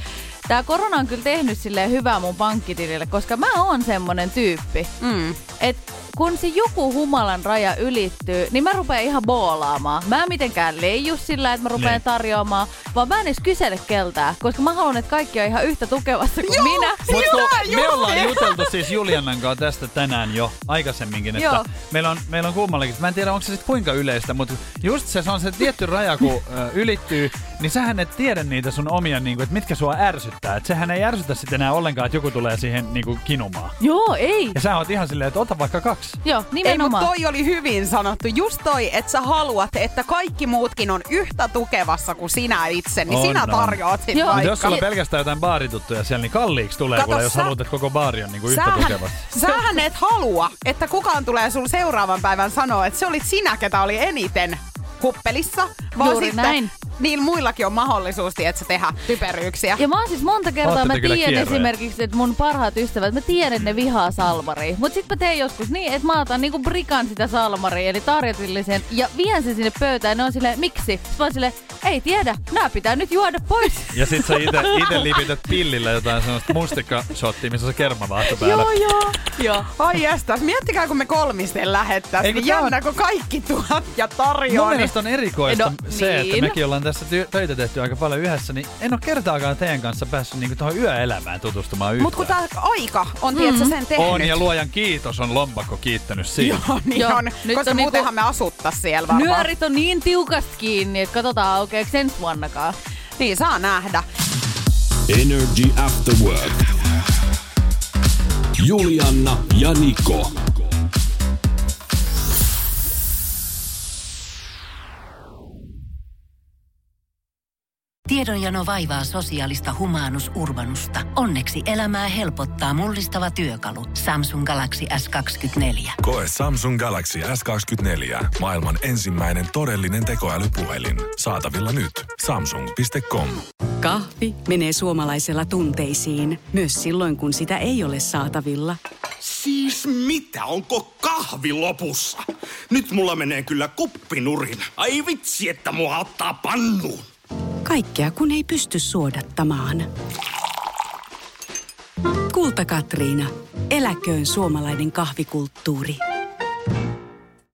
Tää korona on kyllä tehnyt silleen hyvää mun pankkitilille, koska mä oon semmonen tyyppi. Mm. Et kun se joku humalan raja ylittyy, niin mä rupean ihan boolaamaan. Mä en mitenkään leiju sillä, että mä rupean Niin. tarjoamaan, vaan mä en edes kysele keltää, koska mä haluan, että kaikki on ihan yhtä tukevassa kuin minä. Mut kun Hyvä me ollaan juteltu siis Juliannan kanssa tästä tänään jo aikaisemminkin, että Joo. meillä on, meillä on kummallakin, mä en tiedä onko se sitten kuinka yleistä, mutta just se, se on se tietty raja, kun ylittyy, niin sähän et tiedä niitä sun omia, niin kuin, että mitkä sua ärsyttää. Et sehän ei ärsytä sitten enää ollenkaan, että joku tulee siihen niin kuin, kinumaan. Joo, ei. Ja sä oot ihan silleen, että ota vaikka kaksi. Joo, Ei, mutta nimenomaan. toi oli hyvin sanottu. Just toi, että sä haluat, että kaikki muutkin on yhtä tukevassa kuin sinä itse, niin On, sinä tarjoat sit Joo. Jos sulla on pelkästään jotain baarituttuja siellä, niin kalliiksi tulee, Kato, kuule, jos sä- haluat, että koko baari on niin kuin yhtä Sähän, tukevassa. *laughs* sähän et halua, että kukaan tulee sun seuraavan päivän sanoa, että se olit sinä, ketä oli eniten huppelissa, vaan Juuri sitten näin. Niillä muillakin on mahdollisuus, että tehdä typeryyksiä. Ja mä oon siis monta kertaa, Ootte mä tiedän kierroja. esimerkiksi, että mun parhaat ystävät, mä tiedän, että ne vihaa salmaria. Mut sit mä teen joskus niin, että mä otan niinku brikan sitä salmaria, eli tarjotillisen, ja vien sen sinne pöytään. Ne on silleen, miksi? Sitten mä oon silleen, ei tiedä, nää pitää nyt juoda pois. Ja sit sä ite, *laughs* ite lipität pillillä jotain sellaista mustikkashottia, missä on se kermavaahto päällä. joo, joo. joo. Ai jästäs, miettikää kun me kolmisten lähettäis, Ei, kun niin jännä kun kaikki tuot ja Mun tarjoaa. Niin... mielestä on erikoista No, se, että niin. mekin ollaan tässä ty- töitä tehty aika paljon yhdessä, niin en ole kertaakaan teidän kanssa päässyt niinku tuohon yöelämään tutustumaan yhtään. Mut kun tää aika on, tiedätkö, sen tehnyt. On ja luojan kiitos on lompakko kiittänyt siitä. Joo, niin Joo, on. nyt Koska on niinku- muutenhan me asuttais siellä varmaan. Nyörit on niin tiukasti kiinni, että katsotaan aukeeko ensi vuonnakaan. Niin, saa nähdä. Energy After Work. Julianna ja Niko. Tiedonjano vaivaa sosiaalista humanus urbanusta. Onneksi elämää helpottaa mullistava työkalu. Samsung Galaxy S24. Koe Samsung Galaxy S24. Maailman ensimmäinen todellinen tekoälypuhelin. Saatavilla nyt. Samsung.com. Kahvi menee suomalaisella tunteisiin, myös silloin kun sitä ei ole saatavilla. Siis mitä? Onko kahvi lopussa? Nyt mulla menee kyllä kuppinurin. Ai vitsi, että mua ottaa pannuun. Kaikkea kun ei pysty suodattamaan. Kulta Katriina. Eläköön suomalainen kahvikulttuuri.